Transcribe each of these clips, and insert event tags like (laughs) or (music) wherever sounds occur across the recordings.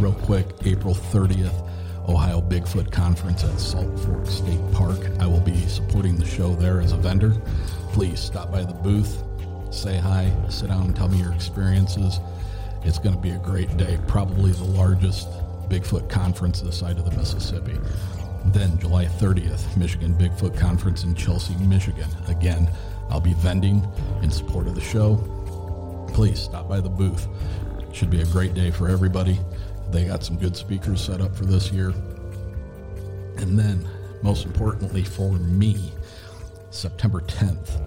Real quick. April 30th, Ohio Bigfoot Conference at Salt Fork State Park. I will be supporting the show there as a vendor. Please stop by the booth, say hi, sit down and tell me your experiences. It's going to be a great day, probably the largest Bigfoot conference this side of the Mississippi. Then, July 30th, Michigan Bigfoot Conference in Chelsea, Michigan. Again, I'll be vending in support of the show. Please stop by the booth. Should be a great day for everybody. They got some good speakers set up for this year. And then, most importantly for me, September 10th,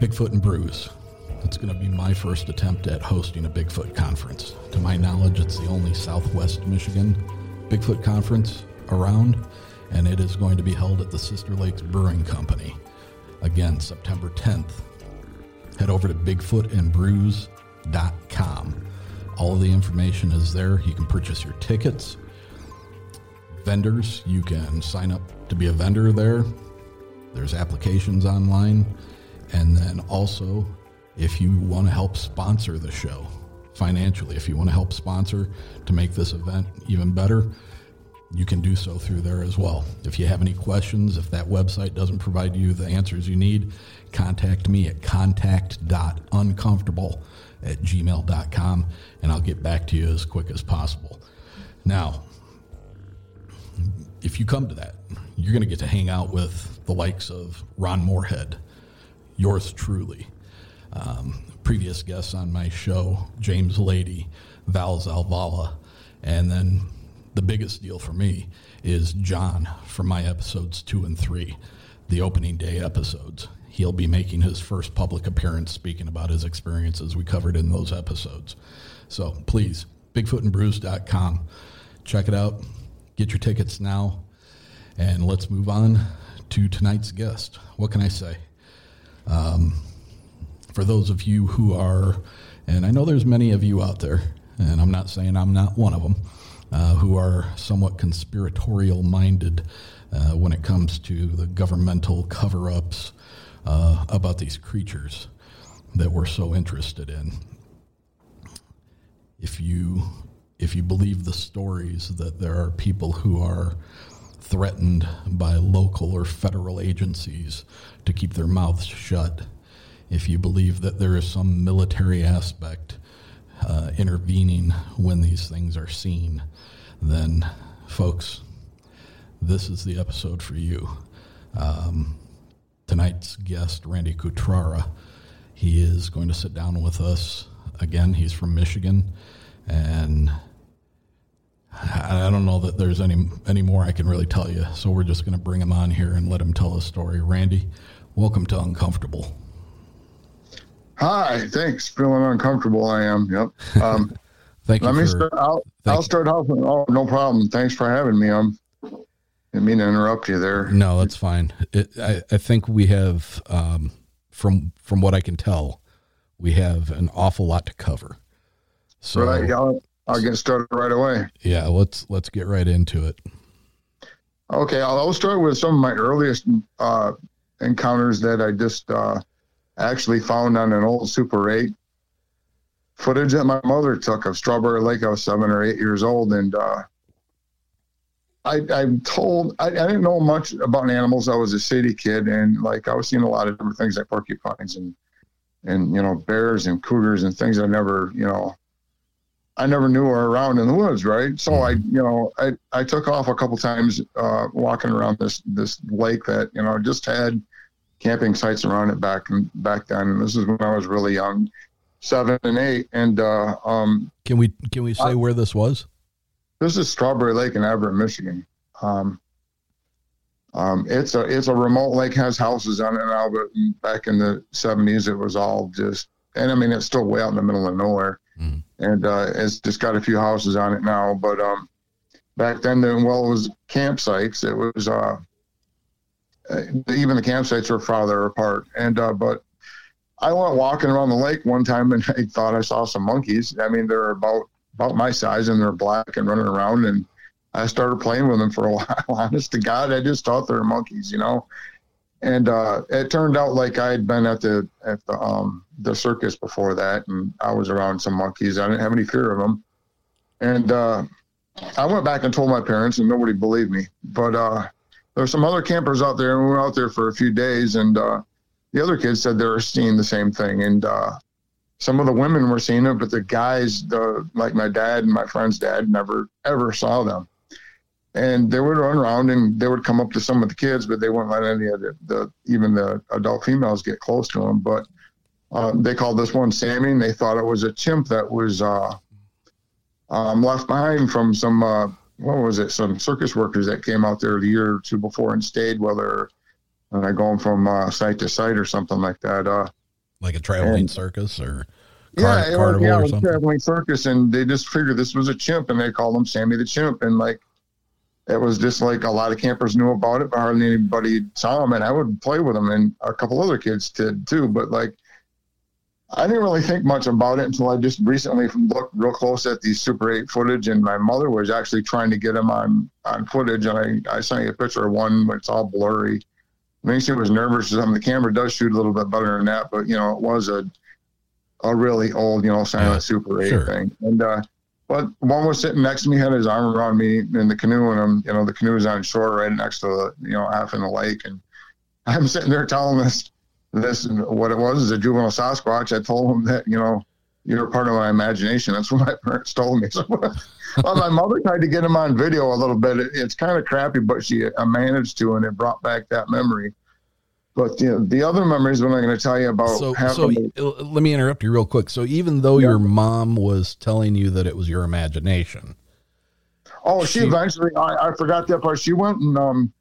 Bigfoot and Brews. It's going to be my first attempt at hosting a Bigfoot conference. To my knowledge, it's the only Southwest Michigan Bigfoot conference around, and it is going to be held at the Sister Lakes Brewing Company. Again, September 10th. Head over to bigfootandbrews.com. All the information is there. You can purchase your tickets. Vendors, you can sign up to be a vendor there. There's applications online. And then also, if you want to help sponsor the show financially, if you want to help sponsor to make this event even better, you can do so through there as well. If you have any questions, if that website doesn't provide you the answers you need, contact me at contact.uncomfortable at gmail.com and I'll get back to you as quick as possible. Now, if you come to that, you're going to get to hang out with the likes of Ron Morehead, yours truly, um, previous guests on my show, James Lady, Val Zalvala, and then the biggest deal for me is John from my episodes two and three, the opening day episodes. He'll be making his first public appearance speaking about his experiences we covered in those episodes. So please, bigfootandbrews.com. Check it out. Get your tickets now. And let's move on to tonight's guest. What can I say? Um, for those of you who are, and I know there's many of you out there, and I'm not saying I'm not one of them, uh, who are somewhat conspiratorial minded uh, when it comes to the governmental cover ups uh, about these creatures that we're so interested in. If you if you believe the stories that there are people who are threatened by local or federal agencies to keep their mouths shut, if you believe that there is some military aspect uh, intervening when these things are seen, then, folks, this is the episode for you. Um, tonight's guest, Randy Cutrara, he is going to sit down with us again. He's from Michigan, and I don't know that there's any any more I can really tell you. So we're just going to bring him on here and let him tell his story. Randy, welcome to Uncomfortable. Hi, thanks. Feeling uncomfortable, I am. Yep. Um, (laughs) thank you. Let for, me start. I'll, I'll start off. Oh, no problem. Thanks for having me. I'm. Didn't mean to interrupt you there. No, that's fine. It, I, I think we have, um, from from what I can tell, we have an awful lot to cover. So right, I'll, I'll get started right away. Yeah, let's let's get right into it. Okay, I'll, I'll start with some of my earliest uh, encounters that I just uh, actually found on an old Super 8 footage that my mother took of Strawberry Lake. I was seven or eight years old, and uh, I, I'm told I, I, didn't know much about animals. I was a city kid, and like I was seeing a lot of different things like porcupines and and you know bears and cougars and things I never you know I never knew were around in the woods, right? So I you know I I took off a couple times uh, walking around this this lake that you know just had camping sites around it back and back then. And this is when I was really young, seven and eight. And uh, um, can we can we say I, where this was? This is Strawberry Lake in Evart, Michigan. Um, um, it's a it's a remote lake, has houses on it now, but back in the seventies, it was all just. And I mean, it's still way out in the middle of nowhere, mm. and uh, it's just got a few houses on it now. But um, back then, well, it was campsites. It was uh, uh, even the campsites were farther apart. And uh, but I went walking around the lake one time and (laughs) I thought I saw some monkeys. I mean, they're about about my size and they're black and running around. And I started playing with them for a (laughs) while. Honest to God, I just thought they were monkeys, you know. And uh, it turned out like I had been at the at the um, the circus before that, and I was around some monkeys. I didn't have any fear of them. And uh, I went back and told my parents, and nobody believed me. But uh, there were some other campers out there, and we were out there for a few days, and uh, the other kids said they were seeing the same thing, and uh, some of the women were seeing it, but the guys, the like my dad and my friend's dad, never ever saw them. And they would run around and they would come up to some of the kids, but they wouldn't let any of the, the even the adult females get close to them. But uh, they called this one Sammy, and they thought it was a chimp that was uh, um, left behind from some uh, what was it? Some circus workers that came out there the year or two before and stayed while they're uh, going from uh, site to site or something like that. Like a traveling and, circus or car- yeah, carnival yeah, or something. traveling circus, and they just figured this was a chimp, and they called him Sammy the Chimp, and like it was just like a lot of campers knew about it, but hardly anybody saw him, and I would play with him, and a couple other kids did too, but like I didn't really think much about it until I just recently looked real close at these Super 8 footage, and my mother was actually trying to get him on on footage, and I, I sent you a picture of one, but it's all blurry. I think was nervous. Some the camera does shoot a little bit better than that, but you know it was a a really old, you know, silent yeah, Super 8 sure. thing. And uh, but one was sitting next to me, had his arm around me in the canoe, and I'm, you know, the canoe is on shore right next to the, you know, half in the lake, and (laughs) I'm sitting there telling this this what it was is a juvenile Sasquatch. I told him that you know you're part of my imagination. That's what my (laughs) parents told me. (laughs) So, well, my mother tried to get him on video a little bit. It, it's kind of crappy, but she uh, managed to, and it brought back that memory. But you know, the other memories, what I'm going to tell you about. So, so let me interrupt you real quick. So, even though yeah. your mom was telling you that it was your imagination, oh, she, she eventually. I, I forgot that part. She went and um,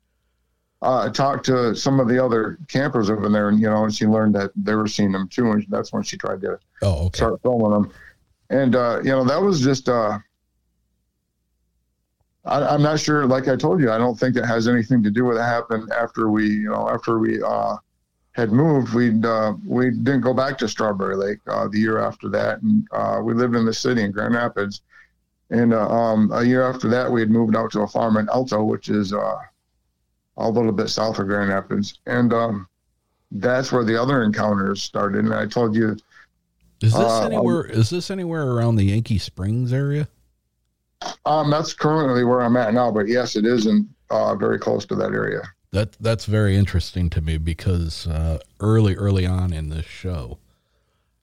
uh, talked to some of the other campers over there, and you know, and she learned that they were seeing them too, and that's when she tried to oh, okay. start filming them. And uh, you know, that was just. Uh, I, am not sure. Like I told you, I don't think it has anything to do with what happened after we, you know, after we uh, had moved. We uh, we didn't go back to Strawberry Lake uh, the year after that, and uh, we lived in the city in Grand Rapids. And uh, um, a year after that, we had moved out to a farm in Alto, which is uh, a little bit south of Grand Rapids, and um, that's where the other encounters started. And I told you, Is this anywhere? Is this anywhere around the Yankee Springs area? Um, that's currently where I'm at now. But yes, it is in uh, very close to that area. That that's very interesting to me because uh, early early on in this show,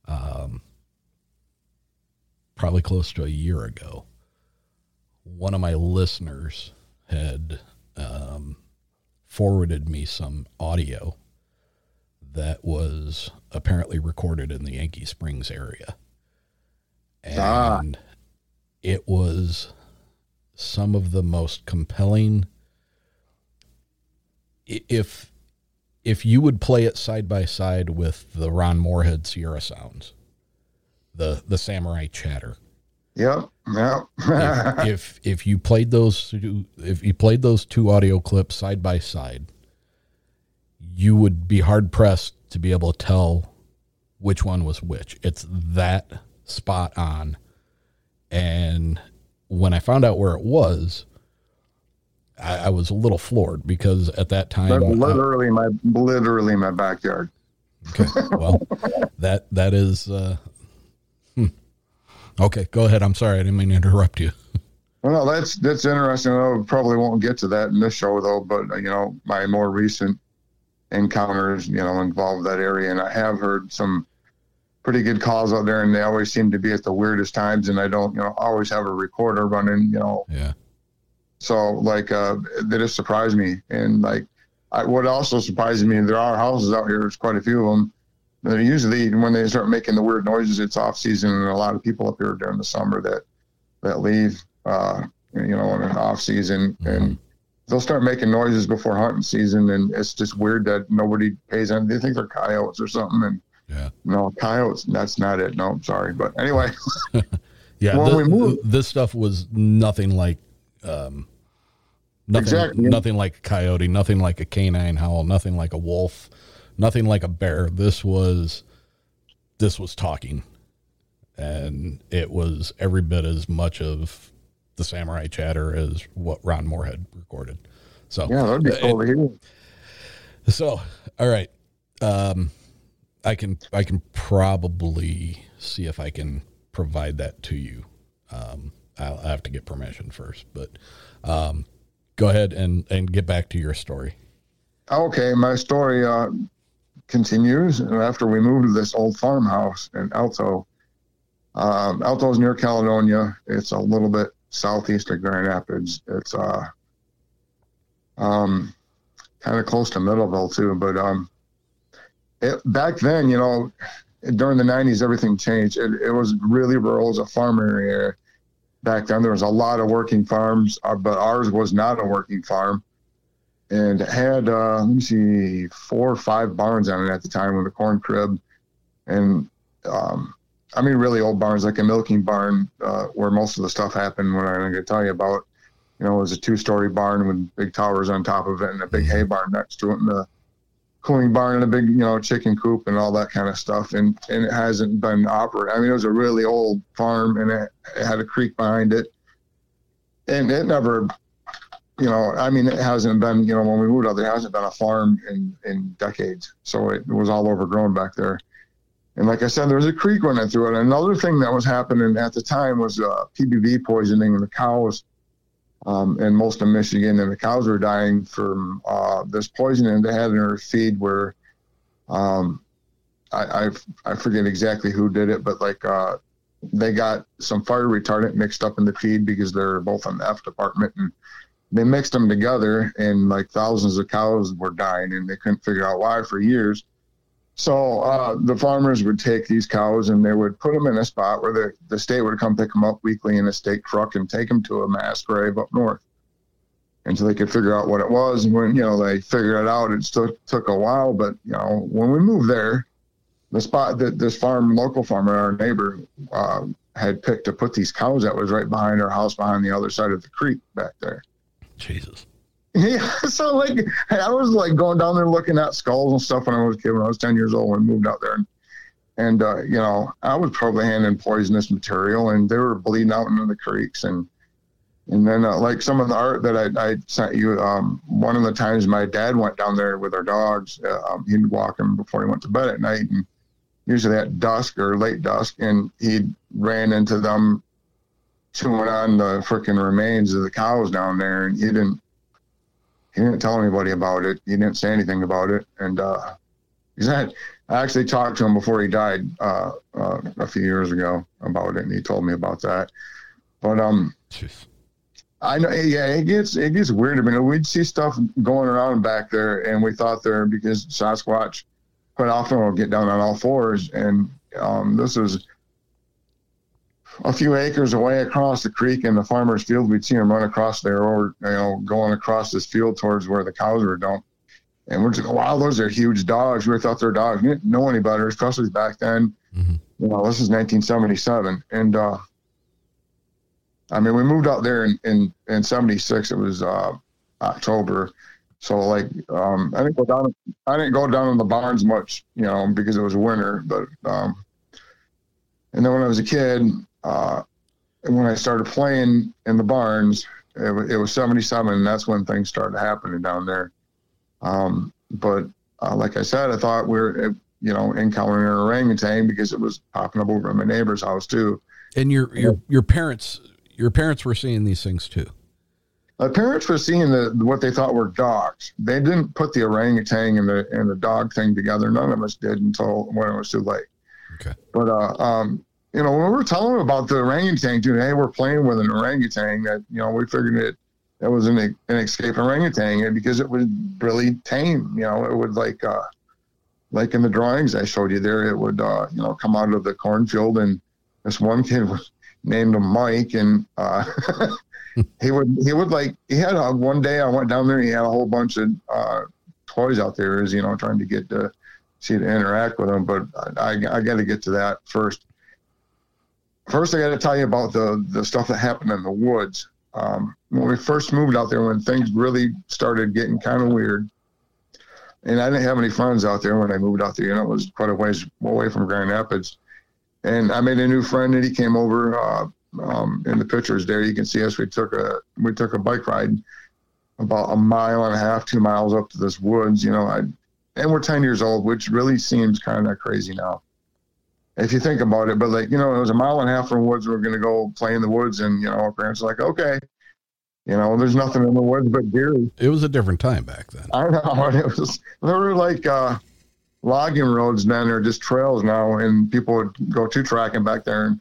um, probably close to a year ago, one of my listeners had um, forwarded me some audio that was apparently recorded in the Yankee Springs area, Ah. It was some of the most compelling if if you would play it side by side with the Ron Morehead Sierra sounds, the the samurai chatter. Yep. Yep. if, (laughs) if if you played those two- if you played those two audio clips side by side, you would be hard pressed to be able to tell which one was which. It's that spot on. And when I found out where it was, I, I was a little floored because at that time That's I- literally my literally my backyard. Okay. Well, (laughs) that that is uh, hmm. okay. Go ahead. I'm sorry. I didn't mean to interrupt you. Well, no, that's that's interesting. I probably won't get to that in this show though. But uh, you know, my more recent encounters, you know, involve that area, and I have heard some pretty good calls out there, and they always seem to be at the weirdest times. And I don't, you know, always have a recorder running, you know. Yeah. So like, uh, that just surprised me, and like, I, what also surprises me, there are houses out here. There's quite a few of them. That usually, when they start making the weird noises, it's off season, and a lot of people up here during the summer that that leave, uh, you know, in an off season, and they'll start making noises before hunting season, and it's just weird that nobody pays them. They think they're coyotes or something, and yeah, no coyotes. That's not it. No, I'm sorry, but anyway, (laughs) Yeah. When thi- we moved- this stuff was nothing like, um, nothing, Exactly. nothing like a coyote, nothing like a canine howl, nothing like a wolf, nothing like a bear. This was, this was talking, and it was every bit as much of the samurai chatter as what Ron Morehead recorded. So yeah, that'd be cool to hear. So, all right. Um, I can I can probably see if I can provide that to you. Um, I'll I have to get permission first, but um, go ahead and and get back to your story. Okay, my story uh, continues. After we moved to this old farmhouse in Alto, um, Alto is near Caledonia. It's a little bit southeast of Grand Rapids. It's uh, um, kind of close to Middleville too. But um, it, back then, you know, during the '90s, everything changed. It, it was really rural. It was a farm area back then. There was a lot of working farms, uh, but ours was not a working farm and had uh, let me see four or five barns on it at the time with a corn crib and um, i mean really old barns like a milking barn uh, where most of the stuff happened what i'm going to tell you about you know it was a two-story barn with big towers on top of it and a big hay barn next to it and a cooling barn and a big you know chicken coop and all that kind of stuff and and it hasn't been operated i mean it was a really old farm and it, it had a creek behind it and it never you know, I mean, it hasn't been, you know, when we moved out there, hasn't been a farm in, in decades. So it was all overgrown back there. And like I said, there was a creek running through it. Another thing that was happening at the time was uh, PBB poisoning in the cows um, most of Michigan. And the cows were dying from uh, this poisoning they had in their feed where um, I, I, I forget exactly who did it, but like uh, they got some fire retardant mixed up in the feed because they're both in the F department. And they mixed them together and like thousands of cows were dying and they couldn't figure out why for years so uh, the farmers would take these cows and they would put them in a spot where the, the state would come pick them up weekly in a state truck and take them to a mass grave up north. Until they could figure out what it was and when you know they figured it out. It still took a while but you know when we moved there the spot that this farm local farmer our neighbor uh, had picked to put these cows that was right behind our house behind the other side of the creek back there. Jesus. (laughs) yeah, so like I was like going down there looking at skulls and stuff when I was a kid when I was ten years old and moved out there. And and uh, you know I was probably handing poisonous material, and they were bleeding out into the creeks, and and then uh, like some of the art that I, I sent you, um, one of the times my dad went down there with our dogs, uh, um, he'd walk them before he went to bed at night, and usually at dusk or late dusk, and he ran into them chewing on the freaking remains of the cows down there, and he didn't he didn't tell anybody about it. He didn't say anything about it, and uh, he said I actually talked to him before he died uh, uh, a few years ago about it, and he told me about that. But um, Jeez. I know, yeah, it gets it gets weird. I mean, we'd see stuff going around back there, and we thought there because Sasquatch quite often will get down on all fours, and um, this is a few acres away across the creek in the farmer's field. We'd see him run across there, or you know, going across this field towards where the cows were dumped. And we're just, wow, those are huge dogs. We thought they're dogs. We didn't know any better, especially back then. Mm-hmm. You know, this is 1977, and uh, I mean, we moved out there in in, in '76. It was uh, October, so like um, I didn't go down. I didn't go down in the barns much, you know, because it was winter. But um, and then when I was a kid, uh, and when I started playing in the barns, it, it was '77, and that's when things started happening down there. Um, but uh, like I said, I thought we were, uh, you know, encountering an orangutan because it was popping up over at my neighbor's house too. And your your your parents your parents were seeing these things too. My parents were seeing the what they thought were dogs. They didn't put the orangutan and the and the dog thing together. None of us did until when it was too late. Okay. But uh, um, you know, when we were telling about the orangutan, too, hey, we're playing with an orangutan. That you know, we figured it that was an an escape orangutan because it was really tame. You know, it would like uh, like in the drawings I showed you there, it would uh, you know come out of the cornfield and this one kid (laughs) was named him Mike and uh, (laughs) he would he would like he had a one day I went down there and he had a whole bunch of uh, toys out there as you know trying to get to see to interact with them but I, I got to get to that first first I got to tell you about the the stuff that happened in the woods um, when we first moved out there when things really started getting kind of weird and I didn't have any friends out there when I moved out there you know it was quite a ways away from Grand Rapids and I made a new friend and he came over uh, um, in the pictures there. You can see us. We took a we took a bike ride about a mile and a half, two miles up to this woods. You know, I and we're ten years old, which really seems kind of crazy now, if you think about it. But like you know, it was a mile and a half from woods. We're gonna go play in the woods, and you know, our parents are like, okay, you know, there's nothing in the woods but deer. It was a different time back then. I know. (laughs) It was there were like uh, logging roads then, or just trails now, and people would go two tracking back there and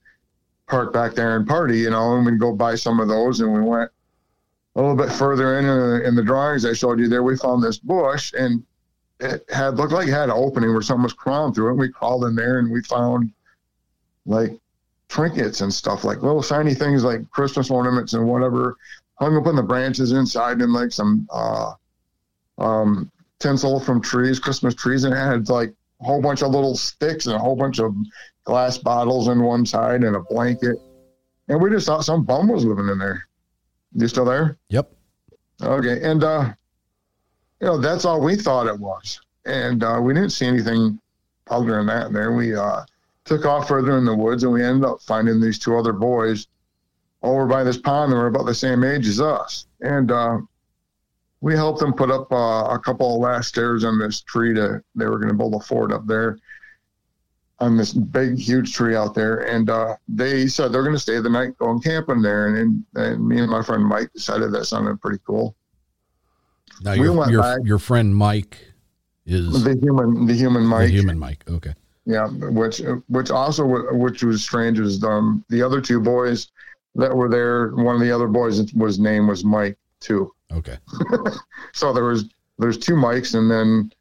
park back there and party, you know, and we'd go buy some of those, and we went a little bit further in uh, in the drawings I showed you there. We found this bush, and it had looked like it had an opening where someone was crawling through it. And we crawled in there, and we found like trinkets and stuff, like little shiny things like Christmas ornaments and whatever hung up in the branches inside and like some uh, um, tinsel from trees, Christmas trees, and it had like a whole bunch of little sticks and a whole bunch of glass bottles on one side and a blanket. And we just thought some bum was living in there. You still there? Yep. Okay. And, uh, you know, that's all we thought it was. And uh, we didn't see anything other than that there. We uh, took off further in the woods and we ended up finding these two other boys over by this pond that were about the same age as us. And uh, we helped them put up uh, a couple of last stairs on this tree to, they were going to build a fort up there on this big, huge tree out there. And uh, they said they're going to stay the night going camping there. And, and, and me and my friend Mike decided that sounded pretty cool. Now We your your, your friend Mike is The human, the human Mike. the human Mike. Okay. Yeah, which which also which was strange was um the other two boys that were there. One of the other boys was name was Mike too. Okay. (laughs) So there was there's two Mikes, and then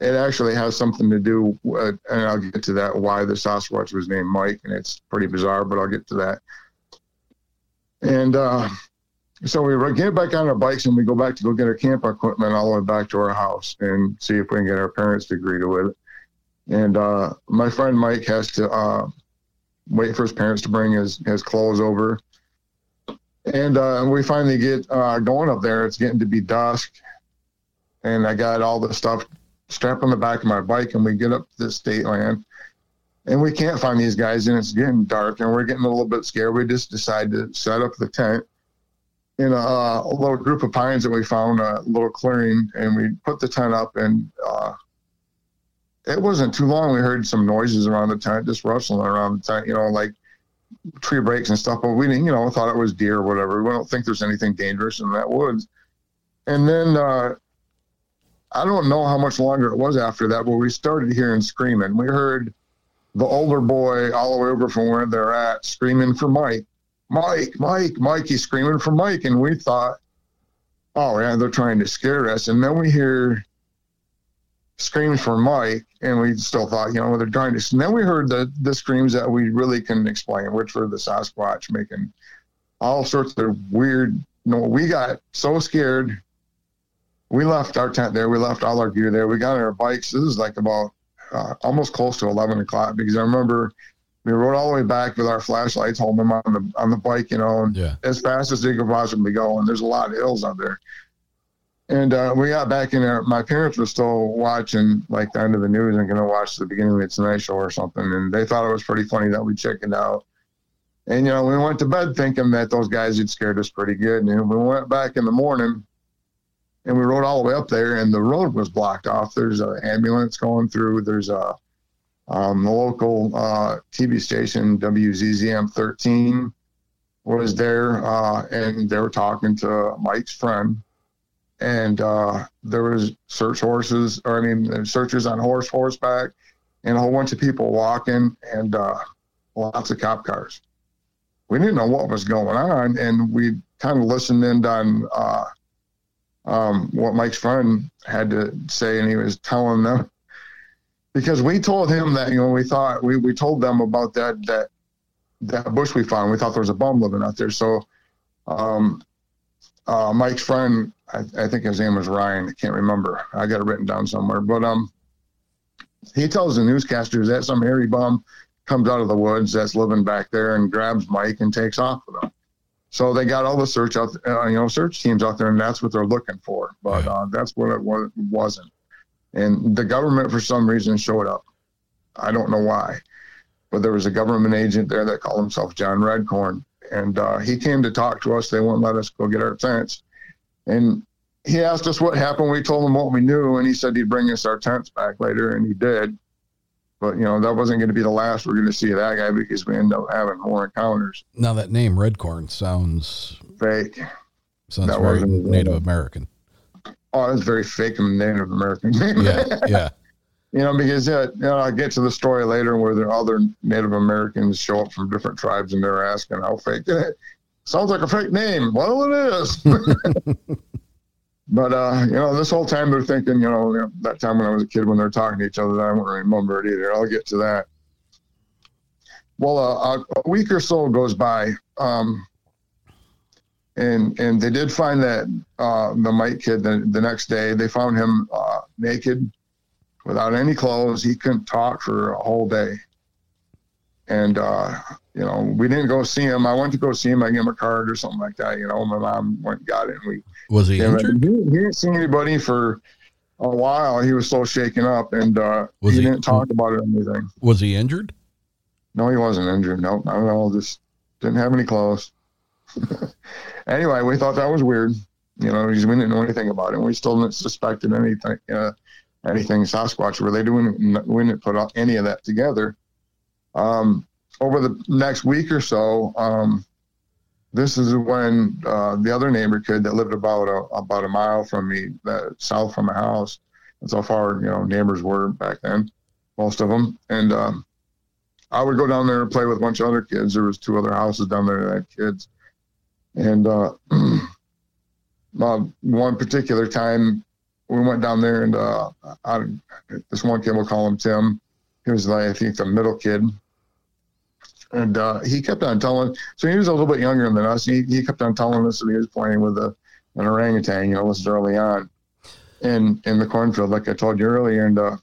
it actually has something to do. With, and I'll get to that why the Sasquatch was named Mike, and it's pretty bizarre, but I'll get to that. And uh, so we get back on our bikes and we go back to go get our camp equipment all the way back to our house and see if we can get our parents to agree to it. And uh, my friend Mike has to uh, wait for his parents to bring his, his clothes over. And uh, we finally get uh, going up there. It's getting to be dusk. And I got all the stuff strapped on the back of my bike, and we get up to the state land. and we can't find these guys, and it's getting dark, and we're getting a little bit scared. We just decide to set up the tent in a, a little group of pines that we found, a little clearing, and we put the tent up. And uh, it wasn't too long. We heard some noises around the tent, just rustling around the tent, you know, like tree breaks and stuff. But we didn't, you know, thought it was deer or whatever. We don't think there's anything dangerous in that woods. And then uh, I don't know how much longer it was after that, but we started hearing screaming. We heard the older boy all the way over from where they're at screaming for Mike. Mike, Mike, Mike, he's screaming for Mike. And we thought, oh, yeah, they're trying to scare us. And then we hear screams for Mike, and we still thought, you know, they're trying to. And then we heard the, the screams that we really couldn't explain, which were the Sasquatch making all sorts of weird. You know, we got so scared. We left our tent there. We left all our gear there. We got on our bikes. This is like about uh, almost close to 11 o'clock because I remember we rode all the way back with our flashlights, holding them on the on the bike, you know, yeah. as fast as they could possibly go. And there's a lot of hills out there. And uh, we got back in there. My parents were still watching like the end of the news and going to watch the beginning of the Tonight Show or something. And they thought it was pretty funny that we checked it out. And, you know, we went to bed thinking that those guys had scared us pretty good. And we went back in the morning and we rode all the way up there and the road was blocked off. There's an ambulance going through. There's a um, the local uh, TV station, WZZM 13, was there uh, and they were talking to Mike's friend and uh, there was search horses, or I mean, searchers on horse, horseback, and a whole bunch of people walking, and uh, lots of cop cars. We didn't know what was going on, and we kind of listened in on uh, um, what Mike's friend had to say, and he was telling them because we told him that you know we thought we, we told them about that that that bush we found. We thought there was a bum living out there, so um, uh, Mike's friend I, I, think his name was Ryan. I can't remember. I got it written down somewhere. But um, he tells the newscasters that some hairy bum comes out of the woods that's living back there and grabs Mike and takes off with him. So they got all the search out, uh, you know, search teams out there, and that's what they're looking for. But uh, that's what it was, wasn't. And the government, for some reason, showed up. I don't know why, but there was a government agent there that called himself John Redcorn, and uh, he came to talk to us. They wouldn't let us go get our tents and he asked us what happened. We told him what we knew, and he said he'd bring us our tents back later, and he did. But you know that wasn't going to be the last we're going to see of that guy because we end up having more encounters. Now that name Redcorn sounds fake. Sounds that very Native American. Oh, it's very fake and Native American. yeah, yeah. (laughs) You know, because yeah, you know, I get to the story later where the other Native Americans show up from different tribes and they're asking how fake it sounds like a fake name. Well, it is. (laughs) but uh, you know, this whole time they're thinking, you know, that time when I was a kid when they're talking to each other, I don't remember it either. I'll get to that. Well, uh, a week or so goes by, um, and and they did find that uh, the Mike kid the, the next day. They found him uh, naked, without any clothes. He couldn't talk for a whole day, and uh, you know, we didn't go see him. I went to go see him. I gave him a card or something like that. You know, my mom went and got it. And we was he injured? He, he, didn't see anybody for a while. He was so shaken up, and uh, he, he, didn't talk about it or anything. Was he injured? No, he wasn't injured. No, not at all. Just didn't have any clothes. (laughs) anyway, we thought that was weird. You know, we didn't know anything about it. We still didn't suspected anything, uh, anything Sasquatch related. We didn't, we didn't put any of that together. Um, over the next week or so, um, this is when uh, the other neighbor kid that lived about a about a mile from me, south from my house. That's how far you know neighbors were back then, most of them. And um, I would go down there and play with a bunch of other kids. There was two other houses down there that had kids, and uh, (clears throat) uh, one particular time we went down there and uh, I, this one kid we'll call him Tim. He was like I think the middle kid and uh, he kept on telling. So he was a little bit younger than us. He, he kept on telling us that he was playing with a, an orangutan. You know, this is early on, in in the cornfield, like I told you earlier, and uh,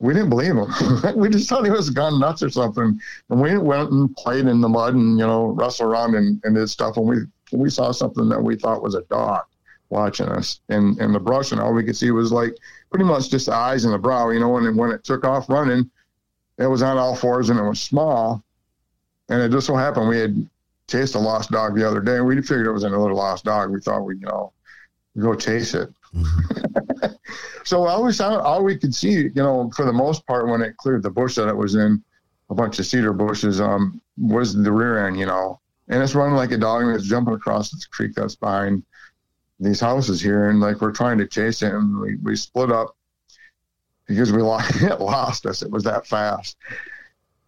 we didn't believe him. (laughs) we just thought he was gone nuts or something. And we went and played in the mud and you know wrestled around and, and did stuff. And we we saw something that we thought was a dog watching us in in the brush, and all we could see was like pretty much just the eyes and the brow, you know. And when it took off running it was on all fours and it was small. And it just so happened we had chased a lost dog the other day. And we figured it was another lost dog. We thought we'd, you know, go chase it. (laughs) so all we saw, all we could see, you know, for the most part, when it cleared the bush that it was in, a bunch of cedar bushes, um, was the rear end, you know, and it's running like a dog and it's jumping across this creek that's behind these houses here. And like, we're trying to chase it and we, we split up because we (laughs) lost, it lost us. It was that fast.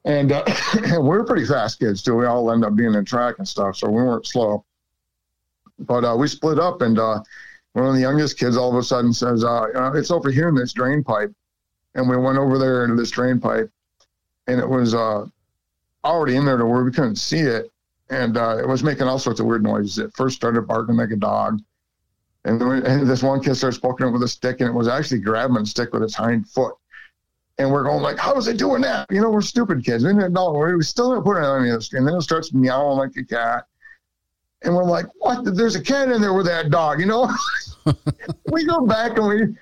And uh, (coughs) we're pretty fast kids too. We all end up being in track and stuff, so we weren't slow. But uh, we split up, and uh, one of the youngest kids all of a sudden says, uh, uh, "It's over here in this drain pipe." And we went over there into this drain pipe, and it was uh, already in there to where we couldn't see it, and it was making all sorts of weird noises. It first started barking like a dog, and, then, (laughs) and this one kid starts poking it with a stick, and it was actually grabbing the stick with its hind foot. And we're going like, how is it doing that? You know, we're stupid kids. We didn't know. We still didn't put it on the screen. Then it starts meowing like a cat. And we're like, what? There's a cat in there with that dog, you know? (laughs) we go back and we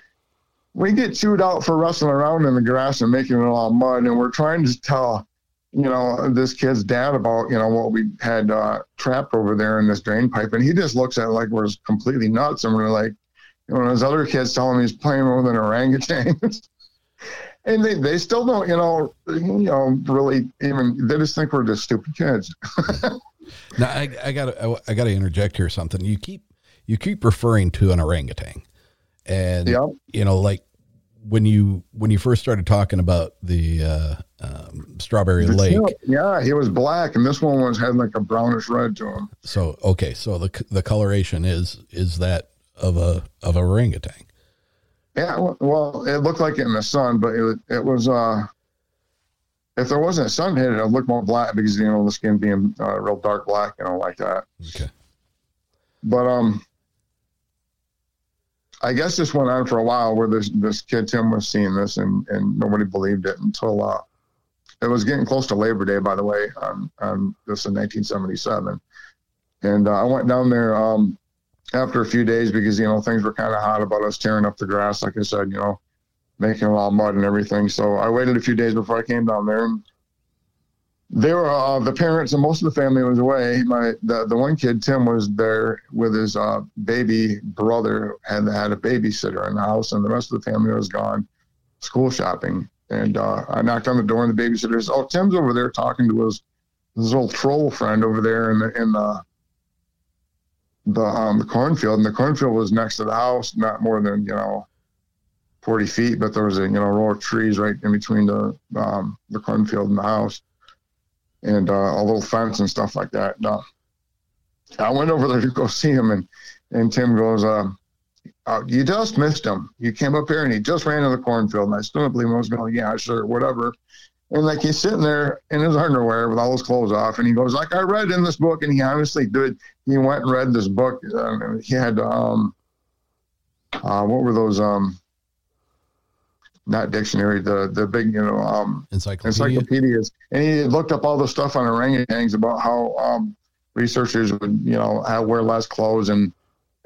we get chewed out for rustling around in the grass and making a lot of mud. And we're trying to tell, you know, this kid's dad about, you know, what we had uh, trapped over there in this drain pipe. And he just looks at it like we're completely nuts. And we're like, you know, his other kids tell him he's playing with an orangutan. (laughs) and they, they still don't, you know, you know, really even, they just think we're just stupid kids. (laughs) now I, I gotta, I gotta interject here something. You keep, you keep referring to an orangutan and, yeah. you know, like when you, when you first started talking about the, uh, um, strawberry The lake. tail- yeah, he was black, and this one was had like a brownish red to him. So, okay. So the, the coloration is, is that of a, of a orangutan. Yeah, well, it looked like it in the sun, but it was, it was uh, if there wasn't a sun hit it, it would look more black because you know the skin being uh, real dark black, you know, like that. Okay. But um, I guess this went on for a while where this this kid Tim was seeing this and and nobody believed it until uh, it was getting close to Labor Day, by the way, on on this in 1977, and uh, I went down there um after a few days because you know things were kind of hot about us tearing up the grass, like I said, you know, making a lot of mud and everything. So I waited a few days before I came down there. And they were uh, the parents and most of the family was away. My the, the one kid Tim was there with his uh, baby brother and had a babysitter in the house, and the rest of the family was gone school shopping. And uh, I knocked on the door, and the babysitter says, "Oh, Tim's over there talking to his his old troll friend over there in the in the the um the cornfield, and the cornfield was next to the house, not more than you know forty feet, but there was a you know row of trees right in between the um the cornfield and the house, and uh, a little fence and stuff like that. And, uh, I went over there to go (laughs) see him, and and Tim goes, um, uh, "You just missed him. You came up here, and he just ran in the cornfield." And I still don't believe him. I was going, "Yeah, sure, whatever." And like he's sitting there in his underwear with all his clothes off, and he goes, "Like I read in this book," and he honestly did. He went and read this book. Uh, he had um, uh, what were those um, not dictionary, the the big you know um Encyclopedia. encyclopedias, and he looked up all the stuff on orangutans about how um, researchers would you know how wear less clothes and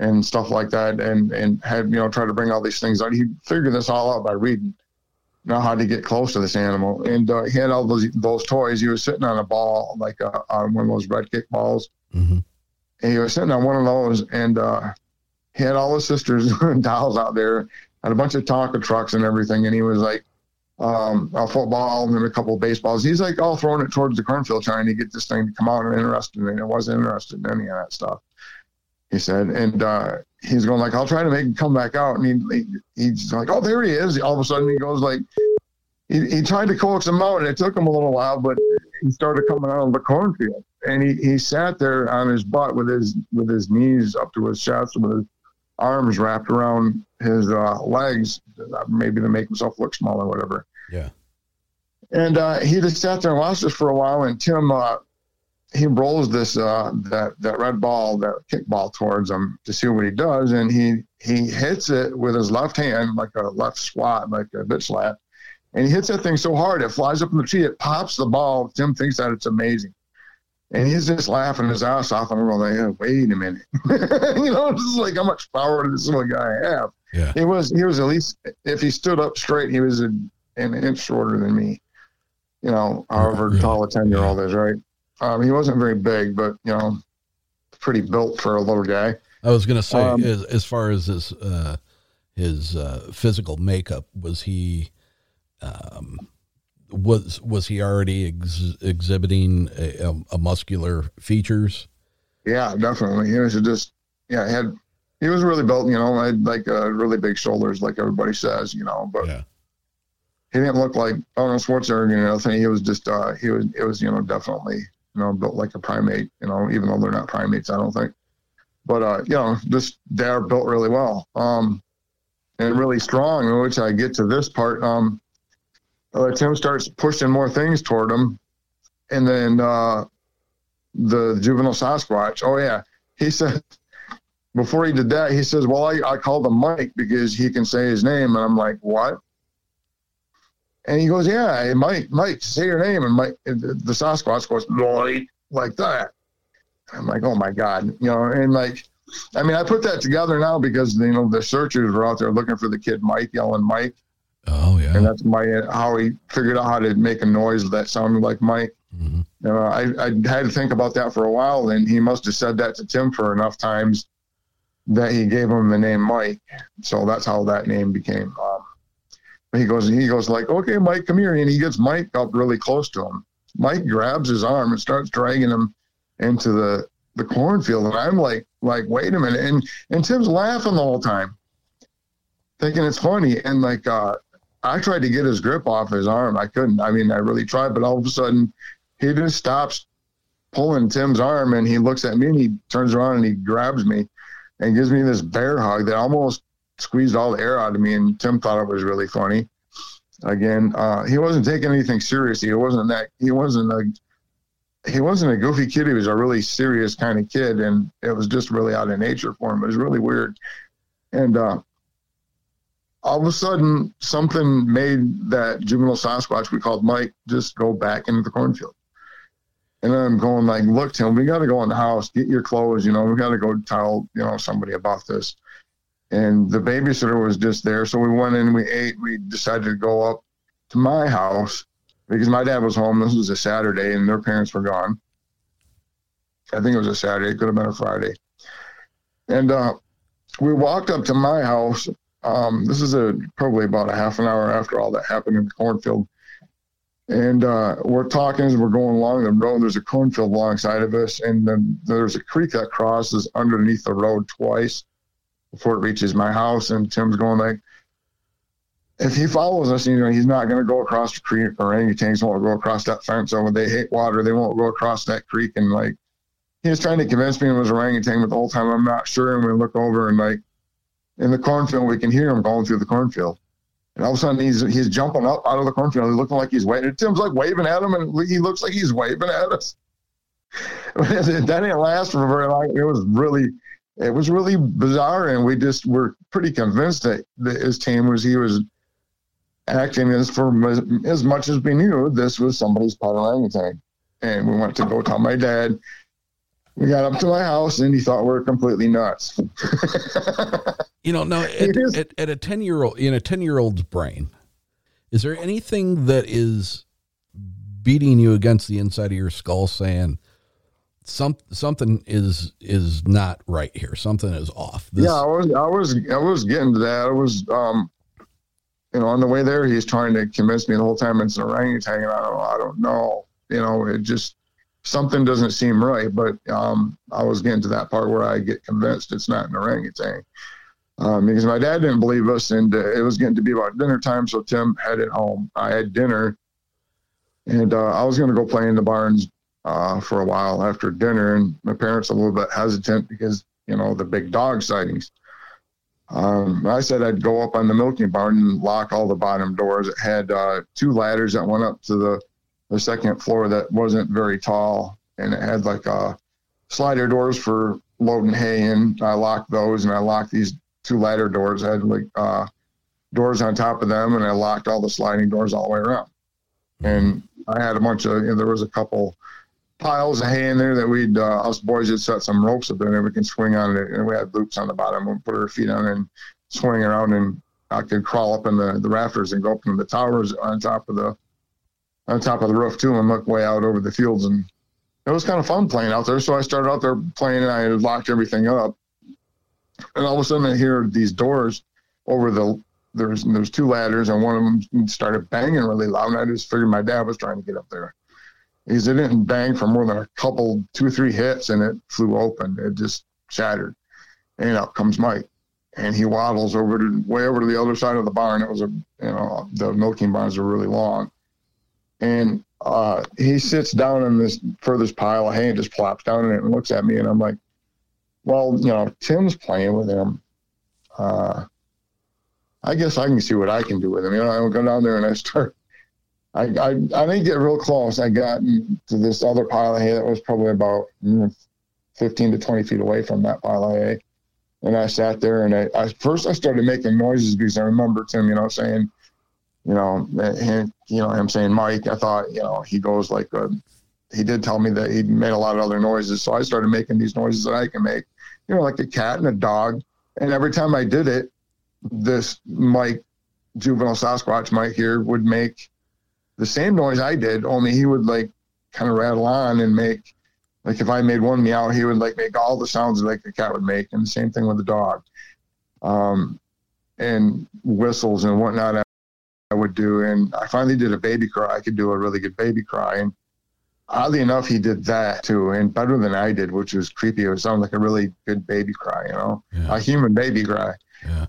and stuff like that, and and had you know try to bring all these things out. He figured this all out by reading. Know how to get close to this animal, and uh, he had all those those toys. He was sitting on a ball, like uh, on one of those red kick balls, Mhm. and he was sitting on one of those, and uh, he had all his sisters and (laughs) dolls out there, had a bunch of Tonka trucks and everything, and he was like, um, a football and a couple of baseballs. He's like all throwing it towards the cornfield, trying to get this thing to come out and interested in it. It wasn't interested in any of that stuff. He said, and uh, he's going like, I'll try to make him come back out, and he, he he's like, oh, there he is. All of a sudden, he goes like, he, he tried to coax him out, and it took him a little while, but he started coming out of the cornfield, and he, he sat there on his butt with his with his knees up to his chest, with his arms wrapped around his uh, legs, maybe to make himself look small or whatever. Yeah. And uh, he just sat there and watched us for a while. And Tim, uh, he rolls this uh, that that red ball, that kickball towards him to see what he does, and he he hits it with his left hand like a left swat, like a bitch slap, and he hits that thing so hard it flies up in the tree. It pops the ball. Tim thinks that it's amazing. And he's just laughing his ass off, and we're like, oh, "Wait a minute, (laughs) you know, this is like how much power does this little guy have?" Yeah. He was he was at least if he stood up straight, he was a, an inch shorter than me, you know, however tall a 10 year old is, right? Um, he wasn't very big, but, you know, pretty built for a little guy. I was going to say, Um, as, as far as his uh, his uh, physical makeup, was he um, was was he already ex- exhibiting a, a, a muscular features? Yeah, definitely. He was just, yeah, he had, he was really built, you know, had like uh, really big shoulders, like everybody says, you know, but Yeah. he didn't look like Arnold Schwarzenegger and nothing. He was just, uh, he was, it was, you know, definitely, you know, built like a primate, you know, even though they're not primates, I don't think. But, uh, you know, just, they're built really well. Um, and really strong, which I get to this part. Um, uh, Tim starts pushing more things toward him. And then, uh, the juvenile Sasquatch. Oh yeah, he said before he did that, he says, "Well, I, I called him Mike because he can say his name," and I'm like, "What?" And he goes, "Yeah, Mike, Mike, say your name." And Mike, the Sasquatch goes, "Lloyd," like that. I'm like, "Oh my god," you know, and like, I mean, I put that together now because you know the searchers were out there looking for the kid Mike, yelling Mike. Oh yeah, and that's my how he figured out how to make a noise that sounded like Mike. You know, I, I had to think about that for a while, and he must have said that to Tim for enough times that he gave him the name Mike. So that's how that name became. Um, he goes, he goes like, okay, Mike, come here, and he gets Mike up really close to him. Mike grabs his arm and starts dragging him into the the cornfield, and I'm like, like, wait a minute, and and Tim's laughing the whole time, thinking it's funny, and like, uh, I tried to get his grip off his arm, I couldn't. I mean, I really tried, but all of a sudden, he just stops pulling Tim's arm, and he looks at me, and he turns around and he grabs me, and gives me this bear hug that almost squeezed all the air out of me, and Tim thought it was really funny. Again, uh, he wasn't taking anything seriously. He wasn't that. He wasn't a. He wasn't a goofy kid. He was a really serious kind of kid, and it was just really out of nature for him. It was really weird, and uh, all of a sudden, something made that juvenile Sasquatch we called Mike just go back into the cornfield. And then I'm going like, look, Tim, we got to go in the house, get your clothes. You know, we got to go tell you know somebody about this and the babysitter was just there. So we went in, we ate, we decided to go up to my house because my dad was home. This was a Saturday and their parents were gone. I think it was a Saturday, it could have been a Friday. And uh, we walked up to my house. Um, this is a probably about a half an hour after all that happened in the cornfield. And uh, we're talking as we're going along the road. There's a cornfield alongside of us, and then there's a creek that crosses underneath the road twice before it reaches my house. And Tim's going like, if he follows us, you know, he's not going to go across the creek. Or orangutans won't go across that fence. So when they hate water, they won't go across that creek. And like, he was trying to convince me it was orangutan, but the whole time I'm not sure. And we look over and like, in the cornfield, we can hear him going through the cornfield. And all of a sudden, he's he's jumping up out of the cornfield, He's looking like he's waving. Tim's like waving at him, and he looks like he's waving at us. (laughs) that didn't last for very long. It was really, it was really bizarre, and we just were pretty convinced that, that his team was he was acting as for as, much as we knew this was somebody's pet orangutan. And we went to go tell my dad. We got up to my house, and he thought we are completely nuts. You know, now (laughs) at, at, at a ten year old in a ten year old's brain, is there anything that is beating you against the inside of your skull, saying some something is is not right here, something is off? This, yeah, I was, I was, I was getting to that. I was, um, you know, on the way there, he's trying to convince me the whole time it's an orangutan, and I don't, I don't know. You know, it just something doesn't seem right. But um, I was getting to that part where I get convinced it's not an orangutan. Um, because my dad didn't believe us, and uh, it was getting to be about dinner time. So Tim headed home. I had dinner, and uh, I was going to go play in the barns uh, for a while after dinner. And my parents a little bit hesitant because you know the big dog sightings. Um, I said I'd go up on the milking barn and lock all the bottom doors. It had uh, two ladders that went up to the the second floor that wasn't very tall, and it had like a slider doors for loading hay in. I locked those, and I locked these two ladder doors. I had like uh, doors on top of them, and I locked all the sliding doors all the way around. And I had a bunch of, you know, there was a couple piles of hay in there that we'd, uh, us boys had set some ropes up there and we can swing on it. And we had loops on the bottom and put our feet on and swing around and I could crawl up in the, the rafters and go up into the towers on top of the, on top of the roof too and look way out over the fields and it was kind of fun playing out there. So I started out there playing and I locked everything up. And all of a sudden I hear these doors over the there's there's two ladders and one of them started banging really loud and I just figured my dad was trying to get up there. Because it didn't bang for more than a couple, two or three hits and it flew open. It just shattered. And out comes Mike. And he waddles over to way over to the other side of the barn. It was a you know, the milking barns are really long. And uh, he sits down in this furthest pile of hay and just plops down in it and looks at me. And I'm like, well, you know, Tim's playing with him. Uh, I guess I can see what I can do with him. You know, I go down there and I start. (laughs) I, I, I didn't get real close. I got to this other pile of hay that was probably about you know, 15 to 20 feet away from that pile of hay. And I sat there and I, I first I started making noises because I remember Tim, you know, saying, you know, him, you know, him saying Mike. I thought, you know, he goes like a, he did tell me that he made a lot of other noises. So I started making these noises that I can make, you know, like a cat and a dog. And every time I did it, this Mike, juvenile Sasquatch Mike here would make the same noise I did, only he would like kind of rattle on and make like if I made one meow, he would like make all the sounds like a cat would make, and the same thing with the dog, um, and whistles and whatnot. I, would do, and I finally did a baby cry. I could do a really good baby cry, and oddly enough, he did that too, and better than I did, which was creepy. It sounded like a really good baby cry, you know, yeah. a human baby cry. Yeah.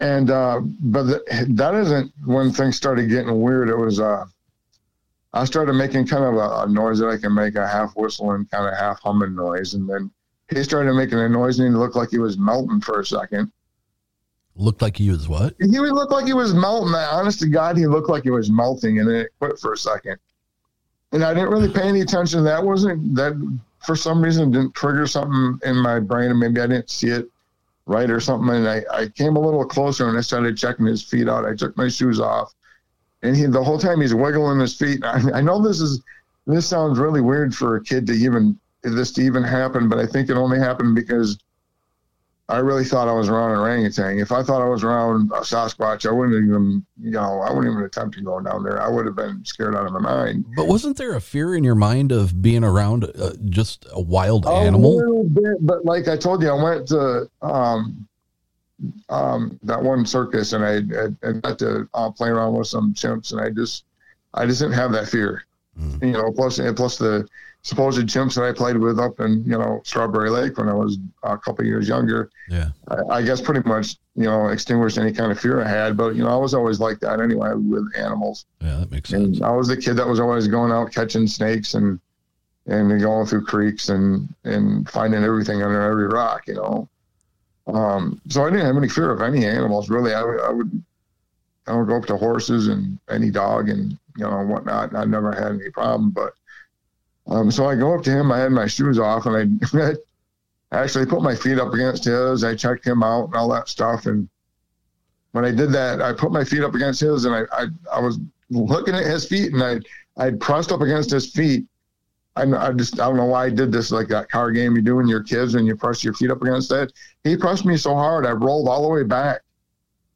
And uh, but the, that isn't when things started getting weird. It was uh, I started making kind of a, a, noise that I can make a half whistling, kind of half humming noise. And then he started making a noise and he looked like he was melting for a second. Looked like he was what? He would look like he was melting. Honest to God, he looked like he was melting and then it quit for a second. And I didn't really pay any attention. That wasn't, that for some reason didn't trigger something in my brain and maybe I didn't see it right or something. And I, I came a little closer and I started checking his feet out. I took my shoes off and he the whole time he's wiggling his feet. I, I know this is this sounds really weird for a kid to even this to even happen, but I think it only happened because I really thought I was around an orangutan. If I thought I was around a Sasquatch, I wouldn't even, you know, I wouldn't even attempt to go down there. I would have been scared out of my mind. But wasn't there a fear in your mind of being around uh, just a wild animal? A little bit, but like I told you, I went to um, um, that one circus, and I, I, I got to uh, play around with some chimps, and I just I just didn't have that fear, mm. you know. and Plus, plus the supposed chimps that I played with up in you know Strawberry Lake when I was a couple years younger. Yeah, I, I, guess pretty much you know extinguished any kind of fear I had. But you know I was always like that anyway with animals. Yeah, that makes sense. And I was the kid that was always going out catching snakes and and going through creeks and and finding everything under every rock. You know. Um, so I didn't have any fear of any animals really. I, I would, I would go up to horses and any dog and you know whatnot. I never had any problem. But um, so I go up to him. I had my shoes off and (laughs) I, actually put my feet up against his. I checked him out and all that stuff. And when I did that, I put my feet up against his and I, I, I was looking at his feet and I, I pressed up against his feet I, I just I don't know why I did this like that car game you do when your kids and you press your feet up against it. He pressed me so hard I rolled all the way back.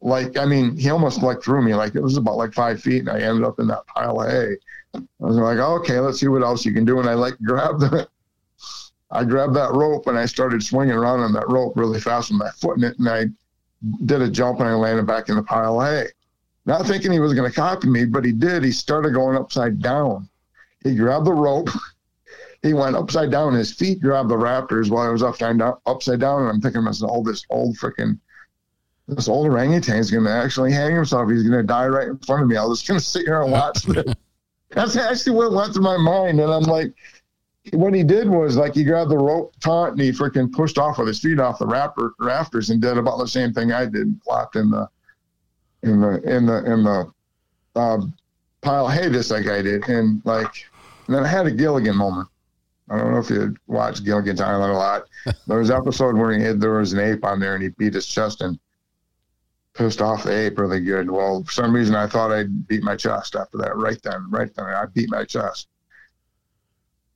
Like I mean, he almost like threw me like it was about like five feet, and I ended up in that pile of hay. I was like, okay, let's see what else you can do. And I like grabbed the, I grabbed that rope and I started swinging around on that rope really fast with my foot in it, and I did a jump and I landed back in the pile of hay. Not thinking he was going to copy me, but he did. He started going upside down. He grabbed the rope (laughs) he went upside down. His feet grabbed the raptors while I was upside down. Upside down, and I'm thinking, this oh, all this old freaking this old orangutan is going to actually hang himself. He's going to die right in front of me. I was just going to sit here and watch That's actually what went through my mind, and I'm like, what he did was like he grabbed the rope taut and he freaking pushed off with his feet off the raptor, rafters and did about the same thing I did, flopped in the in the in the in the uh, pile of hay just like I did, and like and then I had a Gilligan moment. I don't know if you watched Gilligan's Island a lot. There was an episode where he had there was an ape on there and he beat his chest and pissed off the ape really good. Well, for some reason I thought I'd beat my chest after that. Right then, right then, I beat my chest.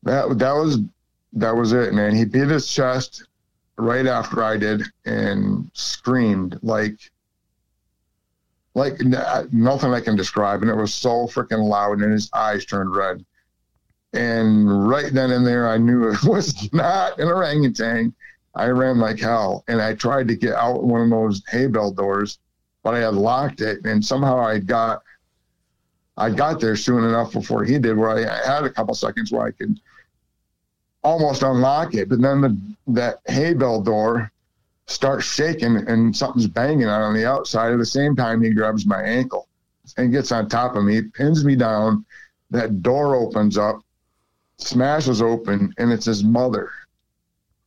That that was that was it, man. He beat his chest right after I did and screamed like like n- uh, nothing I can describe. And it was so freaking loud, and his eyes turned red. And right then and there, I knew (laughs) it was not an orangutan. I ran like hell, and I tried to get out one of those hay bale doors, but I had locked it, and somehow I got, I got there soon enough before he did, where I, had a couple seconds where I could almost unlock it, but then the that hay bale door starts shaking, and something's banging on the outside. At the same time, he grabs my ankle and gets on top of me, pins me down. That door opens up, smashes open, and it's his mother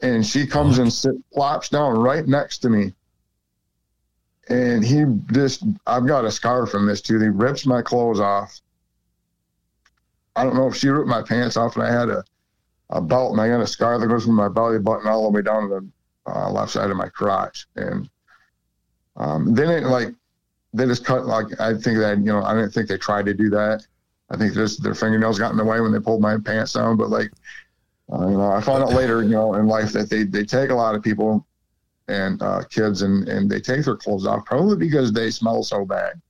and she comes and sit, plops down right next to me. And he just, I've got a scar from this too. He rips my clothes off. I don't know if she ripped my pants off, and I had a, a belt, and I got a scar that goes from my belly button all the way down to the uh, left side of my crotch. And um, then it like, they just cut, like, I think that, you know, I didn't think they tried to do that. I think just their fingernails got in the way when they pulled my pants down, but like, uh, you know, I found out later, you know, in life that they, they take a lot of people and uh, kids and, and they take their clothes off probably because they smell so bad.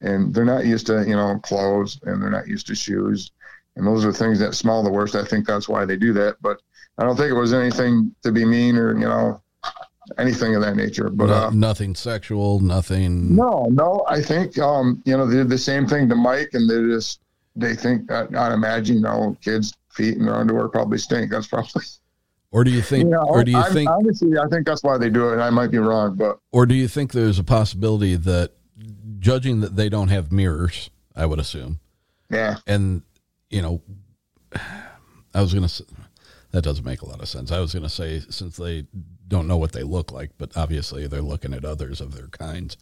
And they're not used to, you know, clothes and they're not used to shoes. And those are things that smell the worst. I think that's why they do that. But I don't think it was anything to be mean or, you know, anything of that nature. But No- uh, nothing sexual, nothing. no, no, I think um, you know they did the same thing to Mike, and they just they think that I'd imagine you know kids' feet and their underwear probably stink. That's probably Or do you think, you know, or do you I'm- think, honestly I think that's why they do it. And I might be wrong, but or do you think there's a possibility that, judging that they don't have mirrors, I would assume, yeah, and you know, I was gonna. That doesn't make a lot of sense. I was gonna say since they don't know what they look like, but obviously they're looking at others of their kinds.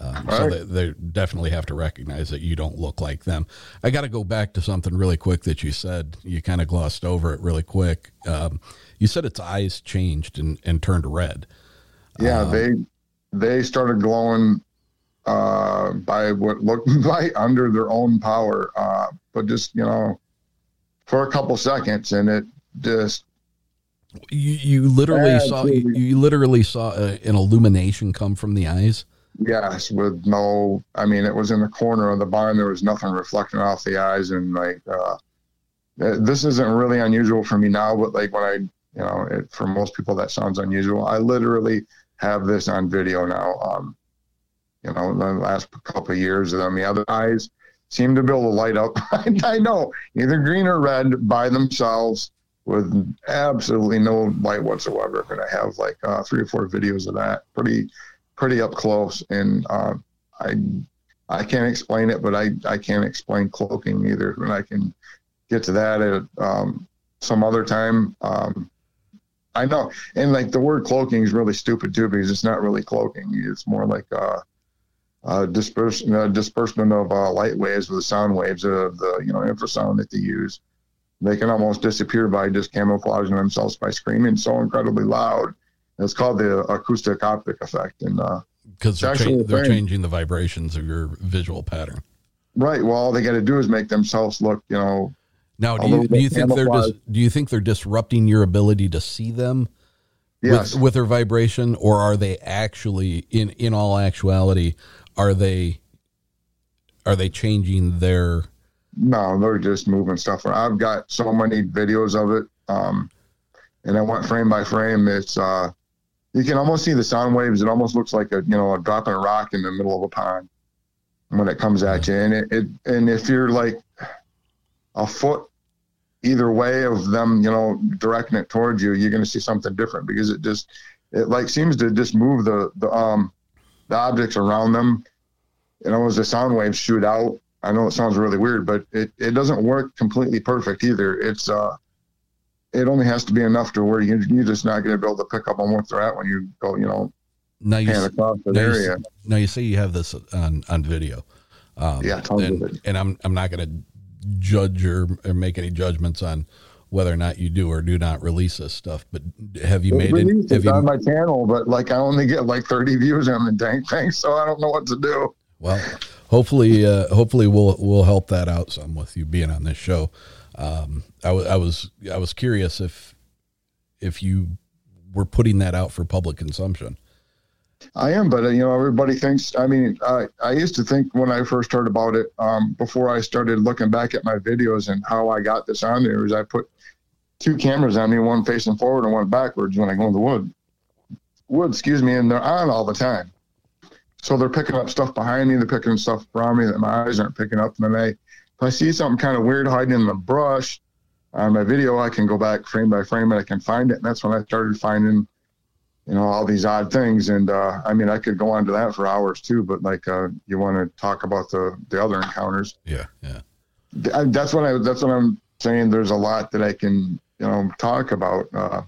Um, So they, they definitely have to recognize that you don't look like them. I got to go back to something really quick that you said. You kind of glossed over it really quick. Um, you said its eyes changed and, and turned red. yeah, Um, they they started glowing uh, by what looked (laughs) like under their own power, uh, but just you know for a couple seconds, and it just You, you literally saw you, you literally saw a, an illumination come from the eyes. Yes, with no, I mean, it was in the corner of the barn. There was nothing reflecting off the eyes, and like, uh, this isn't really unusual for me now, but like when I, you know, it, for most people that sounds unusual. I literally have this on video now. Um, you know, the last couple of years, and the other eyes seem to be able to light up. (laughs) I know either green or red by themselves with absolutely no light whatsoever. And I have like uh, three or four videos of that, pretty pretty up close. And uh, I I can't explain it, but I I can't explain cloaking either. And I can get to that at um, some other time. Um, I know, and like the word cloaking is really stupid too because it's not really cloaking. It's more like uh, uh, dispersion, uh, disbursement of uh, light waves with the sound waves of the you know infrasound that they use. They can almost disappear by just camouflaging themselves by screaming so incredibly loud. It's called the acoustic optic effect, and uh, because they're, It's actually cha- they're changing the vibrations of your visual pattern. right. Well, all they got to do is make themselves look, you know, Now, do you, do you think they're dis- do you think they're disrupting your ability to see them Yes. with, with their vibration, or are they actually in in all actuality are they are they changing their No, they're just moving stuff around. I've got so many videos of it. Um, and I went frame by frame. It's, uh, you can almost see the sound waves. It almost looks like a, you know, a dropping a rock in the middle of a pond when it comes at you. And it, it and if you're like a foot either way of them, you know, directing it towards you, you're going to see something different because it just, it like seems to just move the, the, um, the objects around them. You know, as the sound waves shoot out, I know it sounds really weird, but it, it doesn't work completely perfect either. It's uh, it only has to be enough to where you you're just not going to be able to pick up on what they're at when you go, you know, now you, across the you, area. s- now you say you have this on on video um, Yeah, and, and I'm I'm not going to judge or, or make any judgments on whether or not you do or do not release this stuff but have you It's made it have it's you on my channel, but like I only get like 30 views on the dang thing, so I don't know what to do. Well, hopefully, uh, hopefully we'll we'll help that out some with you being on this show. Um, I, w- I was I was curious if if you were putting that out for public consumption. I am, but uh, you know, everybody thinks. I mean, I I used to think when I first heard about it, um, before I started looking back at my videos and how I got this on there, is I put two cameras on me, one facing forward and one backwards when I go in the wood. Wood, excuse me, and they're on all the time. So they're picking up stuff behind me, they're picking stuff around me that my eyes aren't picking up. And then I, if I see something kind of weird hiding in the brush on my video, I can go back frame by frame and I can find it. And that's when I started finding you know all these odd things. And uh, i mean i could go on to that for hours too but like uh, you want to talk about the the other encounters. Yeah yeah. That's what i that's what i'm saying. There's a lot that i can you know talk about uh,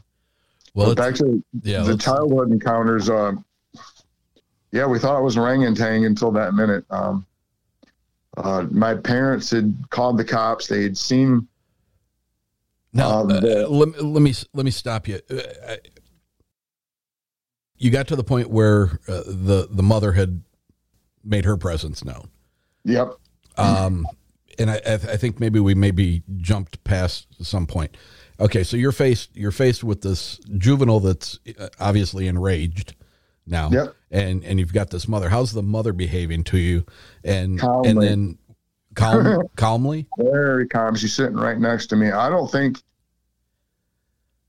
well to yeah, the childhood encounters uh, yeah we thought it was orangutan until that minute. Um, uh, my parents had called the cops. They had seen now, uh, the, let, let me let me stop you you got to the point where uh, the the mother had made her presence known. Yep. Um, and I, I think maybe we maybe jumped past some point. Okay, so you're faced you're faced with this juvenile that's uh, obviously enraged now. Yep. And and you've got this mother. How's the mother behaving to you? And calmly. and then calm calmly. (laughs) Very calm. She's sitting right next to me. I don't think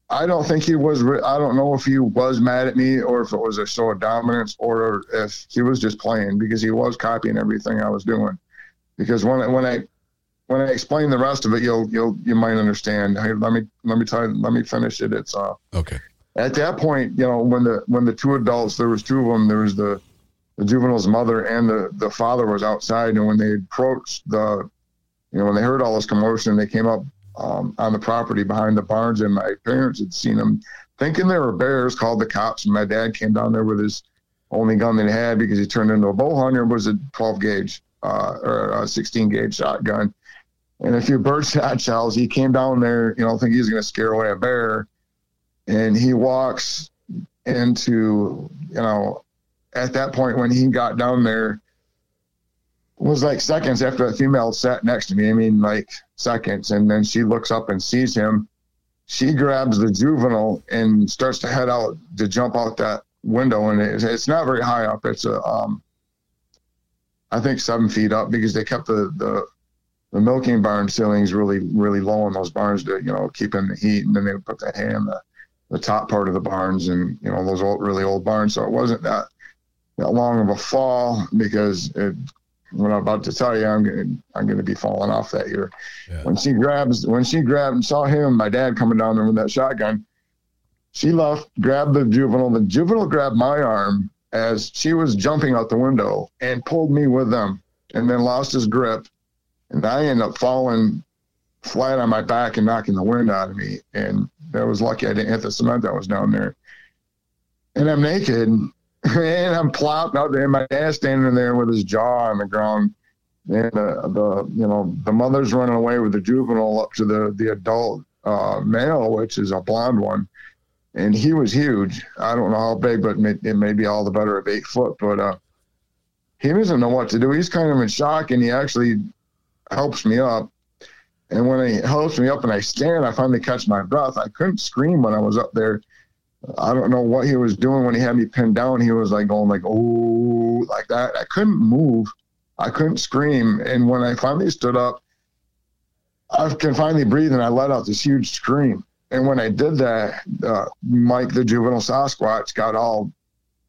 I don't think he was. I don't know if he was mad at me or if it was a show of dominance or if he was just playing because he was copying everything I was doing. Because when I, when I when I explain the rest of it, you'll you'll you might understand. Hey, let me let me tell you, let me finish it. It's uh okay. At that point, you know, when the when the two adults, there was two of them. There was the the juvenile's mother and the the father was outside, and when they approached the, you know, when they heard all this commotion, they came up um, on the property behind the barns, and my parents had seen them, thinking they were bears. Called the cops, and my dad came down there with his only gun that he had because he turned into a bow hunter. Was a 12 gauge uh, or a 16 gauge shotgun, and a few birdshot (laughs) shells. He came down there, you know, think he's going to scare away a bear, and he walks into, you know, at that point when he got down there was like seconds after the female sat next to me. I mean, like seconds. And then she looks up and sees him. She grabs the juvenile and starts to head out to jump out that window. And it's, it's not very high up. It's a, um, I think seven feet up because they kept the, the, the milking barn ceilings really, really low in those barns to, you know, keep in the heat. And then they would put the hay in the, the top part of the barns and, you know, those old, really old barns. So it wasn't that, that long of a fall because it what I'm about to tell you, I'm gonna I'm gonna be falling off that year. Yeah. When she grabs when she grabbed and saw him, my dad coming down there with that shotgun, she left, grabbed the juvenile. The juvenile grabbed my arm as she was jumping out the window and pulled me with them, and then lost his grip, and I ended up falling flat on my back and knocking the wind out of me. And I was lucky I didn't hit the cement that was down there. And I'm naked (laughs) and I'm plopped out there. and My dad's standing there with his jaw on the ground. And the, the you know the mother's running away with the juvenile up to the the adult uh, male, which is a blonde one, and he was huge. I don't know how big, but may, it may be all the better of eight foot. But uh, he doesn't know what to do. He's kind of in shock, and he actually helps me up. And when he helps me up and I stand, I finally catch my breath. I couldn't scream when I was up there I don't know what he was doing when he had me pinned down. He was like going like, oh, like that. I couldn't move. I couldn't scream. And when I finally stood up, I can finally breathe and I let out this huge scream. And when I did that, uh, Mike, the juvenile Sasquatch, got all,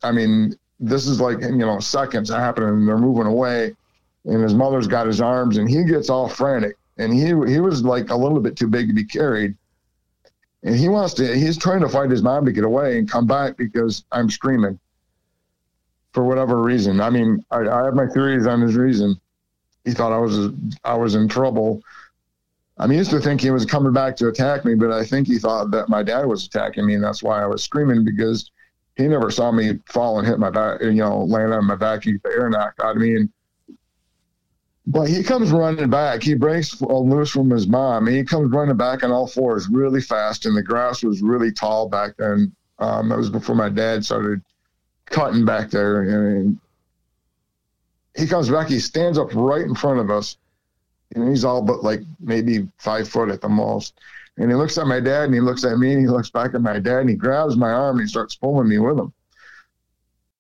I mean, this is like, you know, seconds happening and they're moving away. And his mother's got his arms and he gets all frantic. And he, he was like a little bit too big to be carried and he wants to he's trying to fight his mom to get away and come back because i'm screaming for whatever reason. I mean i, I have my theories on his reason. He thought i was i was in trouble. I mean, used to think he was coming back to attack me but i think he thought that my dad was attacking me and that's why i was screaming because he never saw me fall and hit my back you know land on my back and the air knocked out of me. And but he comes running back. He breaks loose from his mom. He comes running back on all fours really fast. And the grass was really tall back then. Um, that was before my dad started cutting back there. And he comes back. He stands up right in front of us. And he's all but like maybe five foot at the most. And he looks at my dad and he looks at me and he looks back at my dad and he grabs my arm and he starts pulling me with him.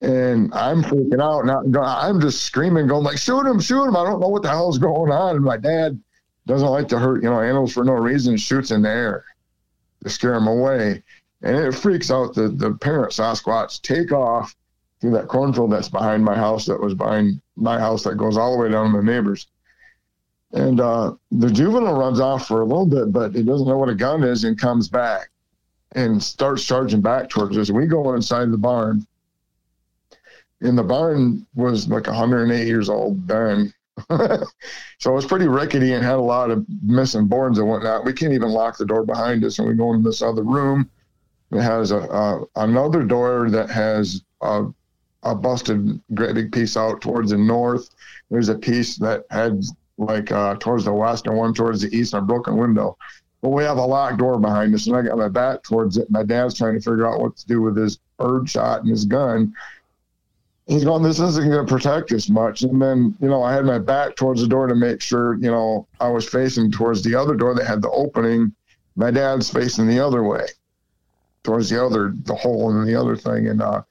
And I'm freaking out. Now I'm just screaming, going like, shoot him, shoot him. I don't know what the hell's going on. And my dad doesn't like to hurt, you know, animals for no reason, shoots in the air to scare them away. And it freaks out the, the parent Sasquatch, take off through that cornfield that's behind my house, that was behind my house, that goes all the way down to the neighbors. And uh, the juvenile runs off for a little bit, but he doesn't know what a gun is and comes back and starts charging back towards us. We go inside the barn. And the barn was like 108 years old then. (laughs) so it was pretty rickety and had a lot of missing boards and whatnot. We can't even lock the door behind us, and we go into this other room. It has a, a another door that has a, a busted great big piece out towards the north. There's a piece that had like uh, towards the west and one towards the east and a broken window. But we have a locked door behind us, and I got my back towards it. My dad's trying to figure out what to do with his bird shot and his gun. He's going, this isn't going to protect us much. And then, you know, I had my back towards the door to make sure, you know, I was facing towards the other door that had the opening. My dad's facing the other way, towards the other, the hole and the other thing. And uh,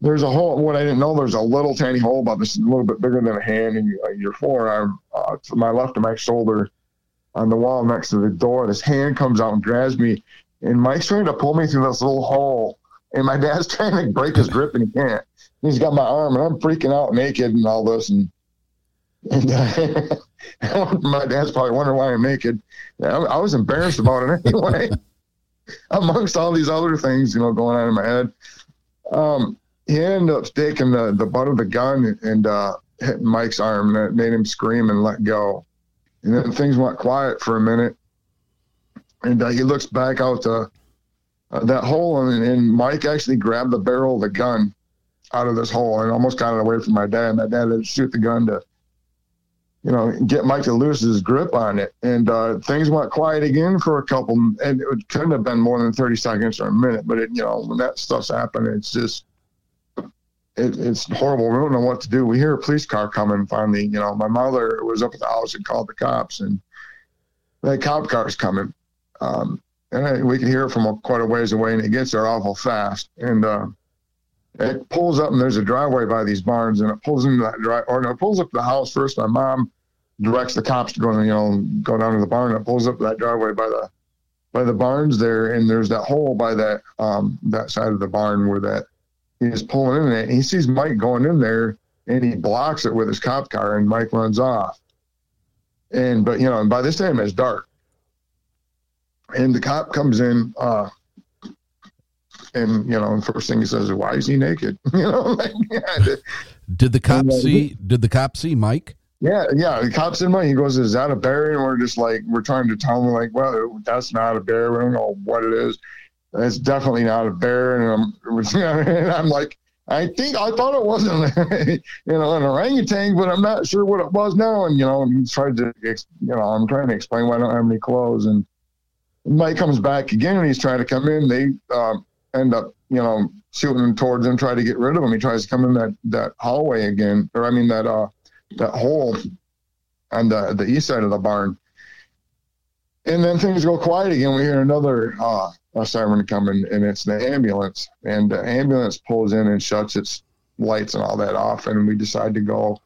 there's a hole. What I didn't know, there's a little tiny hole about this, a little bit bigger than a hand in your forearm uh, to my left of my shoulder on the wall next to the door. This hand comes out and grabs me, and Mike's trying to pull me through this little hole, and my dad's (laughs) trying to break his grip and he can't. He's got my arm, and I'm freaking out naked and all this, and and uh, (laughs) my dad's probably wondering why I'm naked. I, I was embarrassed about it (laughs) anyway. Amongst all these other things, you know, going on in my head. Um, he ended up taking the, the butt of the gun and uh, hitting Mike's arm, and it made him scream and let go. And then things went quiet for a minute. And uh, he looks back out the, uh, that hole, and, and Mike actually grabbed the barrel of the gun out of this hole and almost got it away from my dad. and My dad had to shoot the gun to, you know, get Mike to lose his grip on it. And uh, things went quiet again for a couple, and it couldn't have been more than 30 seconds or a minute. But, it, you know, when that stuff's happening, it's just, it, it's horrible. We don't know what to do. We hear a police car coming. Finally, you know, my mother was up at the house and called the cops, and the cop car's coming. Um, and I, we can hear it from quite a ways away, and it gets there awful fast. And uh, it pulls up, and there's a driveway by these barns, and it pulls into that drive, or no, it pulls up to the house first. My mom directs the cops to go, you know, go down to the barn. It pulls up that driveway by the by the barns there, and there's that hole by that um, that side of the barn where that he's pulling in it. He sees Mike going in there and he blocks it with his cop car and Mike runs off. And, but, you know, and by this time it's dark. And the cop comes in, uh, and, you know, first thing he says, why is he naked? (laughs) you know, like, yeah. Did the cop and, see, did the cop see Mike? Yeah, yeah. The cop's in Mike. He goes, "Is that a bear?" And we're just like, we're trying to tell him, like, "Well, that's not a bear. We don't know what it is." it's definitely not a bear. And I'm, (laughs) and I'm like, I think I thought it wasn't, (laughs) you know, an orangutan, but I'm not sure what it was now. And you know, and he tried to, you know, I'm trying to explain why I don't have any clothes. And Mike comes back again, and he's trying to come in. They um, end up, you know, shooting towards him, try to get rid of him. He tries to come in that that hallway again, or I mean that uh that hole on the the east side of the barn. And then things go quiet again. We hear another uh, a siren coming, and it's the ambulance. And the ambulance pulls in and shuts its lights and all that off. And we decide to go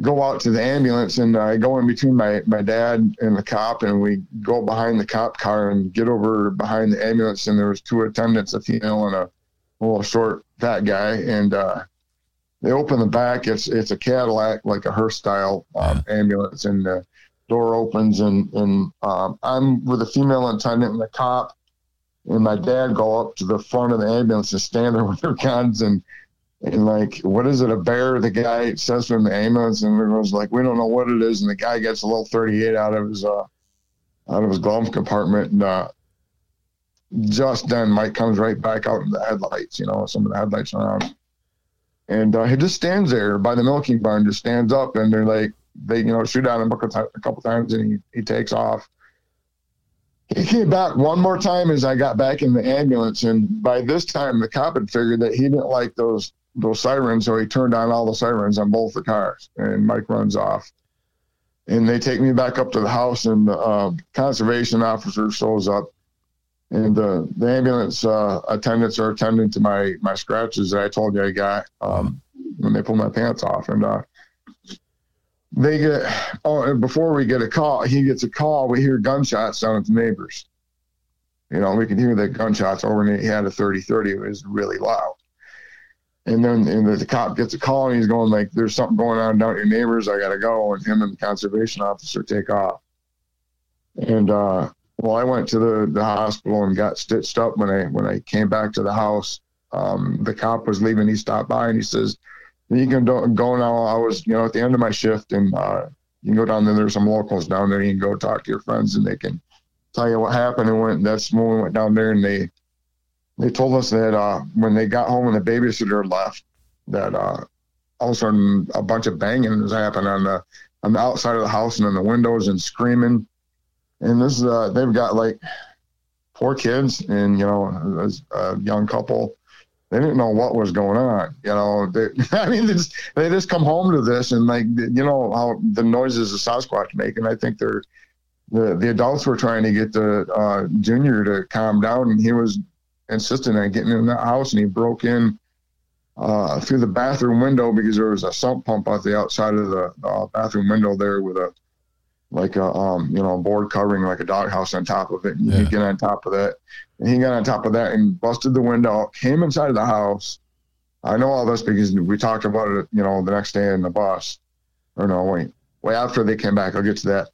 go out to the ambulance and I go in between my, my dad and the cop and we go behind the cop car and get over behind the ambulance and there was two attendants, a female and a, little short fat guy. And uh, they open the back. It's it's a Cadillac, like a hearse style um, ambulance. And the door opens and, and um, I'm with a female attendant and the cop and my dad go up to the front of the ambulance and stand there (laughs) with their guns and and like, what is it? A bear? The guy says from the ambulance, and everyone's like, we don't know what it is. And the guy gets a little 38 out of his uh out of his glove compartment, and uh, just then Mike comes right back out in the headlights. You know, some of the headlights are on, and uh, he just stands there by the milking barn, just stands up, and they're like, they you know shoot at him a couple times, and he he takes off he came back one more time as I got back in the ambulance, and by this time the cop had figured that he didn't like those those sirens, so he turned on all the sirens on both the cars, and Mike runs off. And they take me back up to the house, and the uh, conservation officer shows up, and the the ambulance uh, attendants are attending to my my scratches that I told you I got um, when they pulled my pants off, and uh, they get oh and before we get a call, he gets a call. We hear gunshots down at the neighbors. You know, we can hear the gunshots over, and he had a thirty thirty. It was really loud. And then and the, cop gets a call, and he's going like, "There's something going on down at your neighbors. I gotta go." And him and the conservation officer take off. And uh, well, I went to the, the hospital and got stitched up. When I when I came back to the house, um, the cop was leaving. He stopped by and he says, "You can go now." I was, you know, at the end of my shift, and uh, you can go down there. There's some locals down there. You can go talk to your friends, and they can tell you what happened. And went. That's when we went down there, and they they told us that uh, when they got home and the babysitter left, that uh, all of a sudden a bunch of banging was happening on the on the outside of the house and in the windows and screaming. And this uh, they've got like four kids and you know a young couple. They didn't know what was going on you know. They, (laughs) i mean they just, they just come home to this and like you know how the noises the sasquatch make and i think they're the, the adults were trying to get the uh, junior to calm down and he was insisting on getting in that house and he broke in uh, through the bathroom window because there was a sump pump at the outside of the uh, bathroom window there with a like a um, you know board covering like a doghouse on top of it. And yeah. you get on top of that, and he got on top of that and busted the window, came inside of the house. I know all this because we talked about it, you know, the next day in the bus. Or no, wait, way after they came back. I'll get to that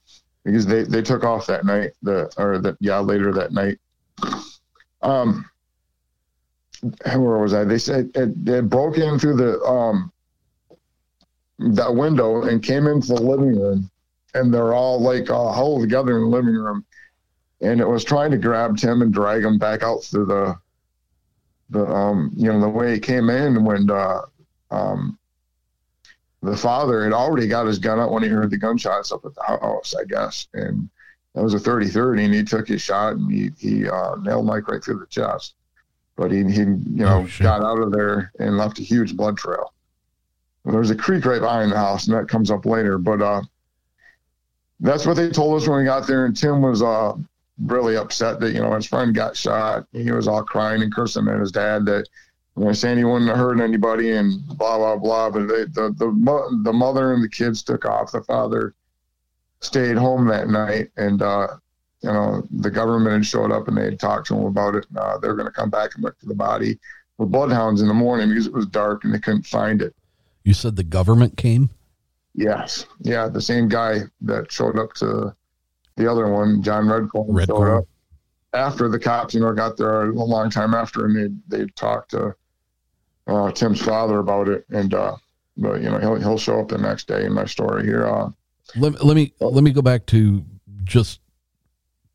because they they took off that night. The or that yeah later that night. Um, where was I? They said it, it broke in through the um that window and came into the living room and they're all like all huddled together in the living room. And it was trying to grab Tim and drag him back out through the, the um, you know, the way he came in when uh, um, the father had already got his gun out when he heard the gunshots up at the house, I guess. And that was a 30 30, and he took his shot and he, he uh, nailed Mike right through the chest. But he, he you know, oh, got out of there and left a huge blood trail. There was a creek right behind the house, and that comes up later. But uh, that's what they told us when we got there. And Tim was uh, really upset that you know his friend got shot. He was all crying and cursing at his dad that you know, he wouldn't have hurt anybody and blah blah blah. But they, the the the mother and the kids took off. The father stayed home that night, and uh, you know the government had showed up and they had talked to him about it. Uh, they're going to come back and look for the body with bloodhounds in the morning because it was dark and they couldn't find it. You said the government came. Yes. Yeah. The same guy that showed up to the other one, John Redcorn, Redcorn. showed up after the cops, you know, got there a long time after and they, they talked to uh, Tim's father about it. And, uh, but you know, he'll, he'll show up the next day in my story here. Uh, let, let me, let me go back to just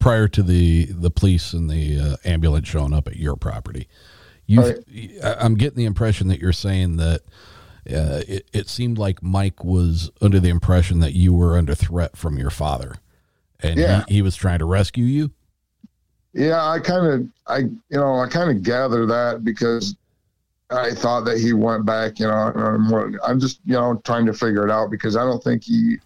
prior to the, the police and the uh, ambulance showing up at your property. You, right. I'm getting the impression that you're saying that, uh, it, it seemed like Mike was under the impression that you were under threat from your father, and yeah. he, he was trying to rescue you. Yeah, I kind of, I you know, I kind of gather that because I thought that he went back. You know, I'm just you know trying to figure it out because I don't think he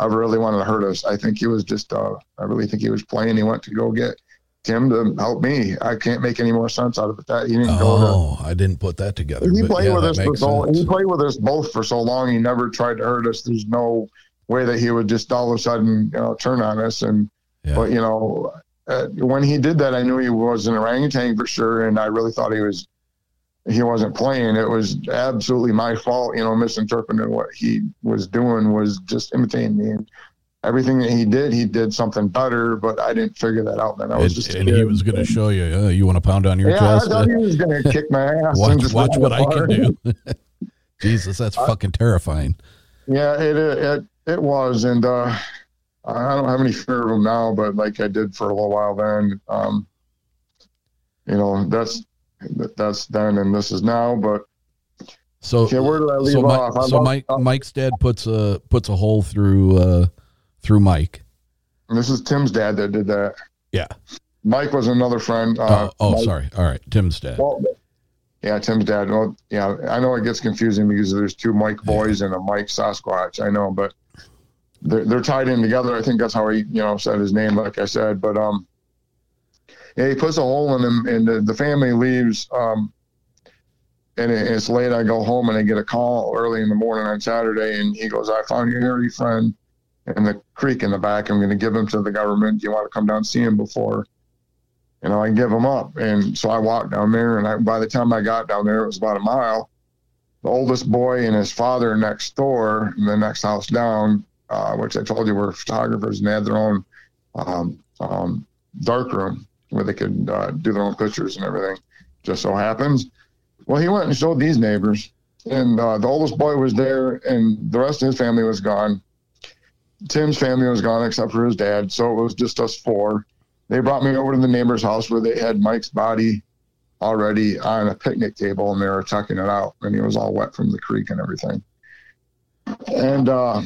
ever really wanted to hurt us. I think he was just, uh, I really think he was playing. He went to go get Tim to help me. I can't make any more sense out of it. That he didn't oh, go to. I didn't put that together. He played yeah, with us for so. He played with us both for so long. He never tried to hurt us. There's no way that he would just all of a sudden, you know, turn on us. And yeah. but you know, uh, when he did that, I knew he was an orangutan for sure, and I really thought he was. He wasn't playing. It was absolutely my fault, you know, misinterpreting what he was doing was just imitating me. And everything that he did, he did something better, but I didn't figure that out then. I was and, just and he was going to show you, uh, you want to pound on your yeah, chest? I thought he was going to kick my (laughs) ass. watch watch what I can do. (laughs) Jesus, that's I, fucking terrifying. Yeah, it it it was, and uh, I don't have any fear of him now, but like I did for a little while then. Um, you know, that's that's then, and this is now, but. So, okay, where did I leave so off? so Mike, Mike's dad puts a puts a hole through uh, through Mike. And this is Tim's dad that did that. Yeah. Mike was another friend. Uh, oh, oh Mike, sorry. All right. Tim's dad. Well, yeah, Tim's dad. Well, yeah, I know it gets confusing because there's two Mike boys yeah. and a Mike Sasquatch. I know, but they're, they're tied in together. I think that's how he, you know, said his name, like I said. But um, He puts a hole in him, and the, the family leaves. Um, and it, it's late. I go home and I get a call early in the morning on Saturday, and he goes, "I found your hairy friend in the creek in the back. I'm going to give him to the government. Do you want to come down and see him before?" You know, I give him up, and so I walked down there. And I, by the time I got down there, it was about a mile. The oldest boy and his father next door, in the next house down, uh, which I told you were photographers, and they had their own um, um, dark room where they could uh, do their own pictures and everything. Just so happens well, he went and showed these neighbors, and uh, the oldest boy was there, and the rest of his family was gone. Tim's family was gone except for his dad, so it was just us four. They brought me over to the neighbor's house where they had Mike's body already on a picnic table, and they were tucking it out, and he was all wet from the creek and everything. And uh,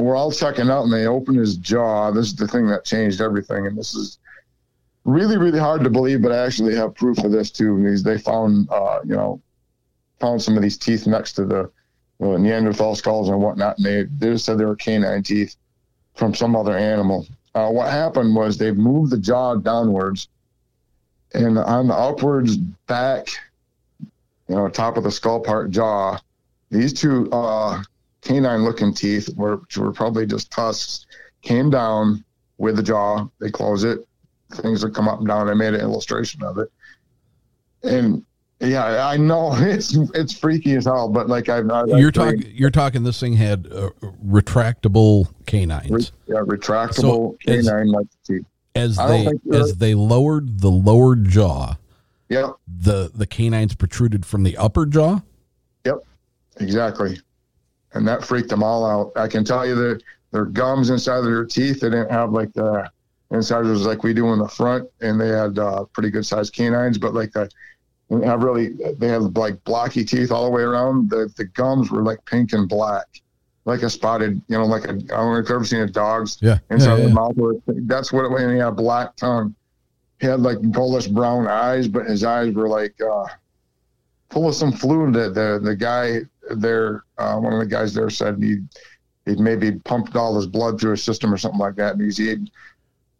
we're all checking out, and they open his jaw. This is the thing that changed everything, and this is really, really hard to believe, but I actually have proof of this too. Because they found, uh, you know, found some of these teeth next to the well, Neanderthal skulls and whatnot, and they, they said they were canine teeth from some other animal. Uh, what happened was they moved the jaw downwards, and on the upwards back, you know, top of the skull part jaw, these two uh, canine-looking teeth, which were probably just tusks, came down with the jaw. They close it, things would come up and down. I made an illustration of it, and yeah, I know (laughs) it's it's freaky as hell. But like I've not, you're talking you're talking this thing had uh, retractable canines. Re, yeah, retractable so canine like teeth. As they as they lowered the lower jaw. Yep. The the canines protruded from the upper jaw. Yep. Exactly. And that freaked them all out. I can tell you that their gums inside of their teeth, they didn't have like the incisors like we do in the front, and they had uh, pretty good sized canines, but like the have really they have like blocky teeth all the way around. The the gums were like pink and black, like a spotted, you know, like a I don't know if you've ever seen a dog's yeah, inside yeah, yeah. the mouth. That's what it was. And he had a black tongue. He had like goldish brown eyes, but his eyes were like uh, full of some fluid. That the the guy there, uh, one of the guys there said he he'd maybe pumped all his blood through his system or something like that. And he's, he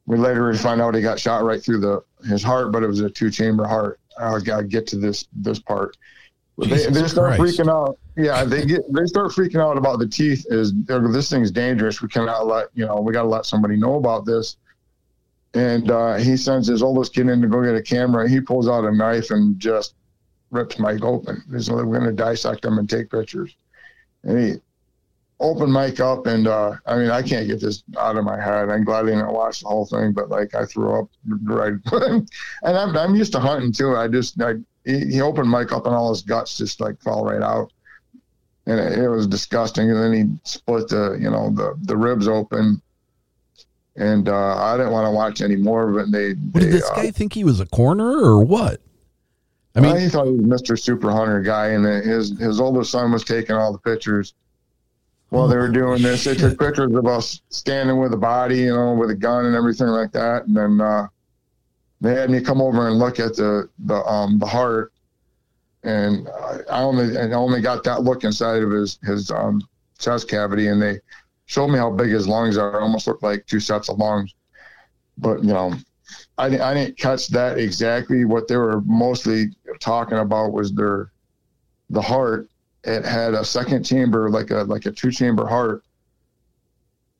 we later find out he got shot right through the his heart, but it was a two chamber heart. I gotta get to this this part. They, they, start Christ. freaking out. Yeah, they get they start freaking out about the teeth. Is this thing's dangerous? We cannot let you know. We got to let somebody know about this. And uh, he sends his oldest kid in to go get a camera. He pulls out a knife and just rips Mike open. He's we're going to dissect him and take pictures. And he opened Mike up, and uh, I mean, I can't get this out of my head. I'm glad I didn't watch the whole thing, but like I threw up right, (laughs) and I'm I'm used to hunting too. I just I, he, he opened Mike up, and all his guts just like fell right out, and it, it was disgusting. And then he split the you know the the ribs open. And uh, I didn't want to watch any more of it. They, what, they, did this uh, guy think he was a coroner or what? I mean, he thought he was Mr. Super Hunter guy, and his his oldest son was taking all the pictures while they were doing this. They took pictures of us standing with a body, you know, with a gun and everything like that. And then uh, they had me come over and look at the the um the heart, and I only I only got that look inside of his his um chest cavity, and they showed me how big his lungs are. It almost looked like two sets of lungs. But you know, I I didn't catch that exactly. What they were mostly talking about was their the heart it had a second chamber, like a like a two chamber heart,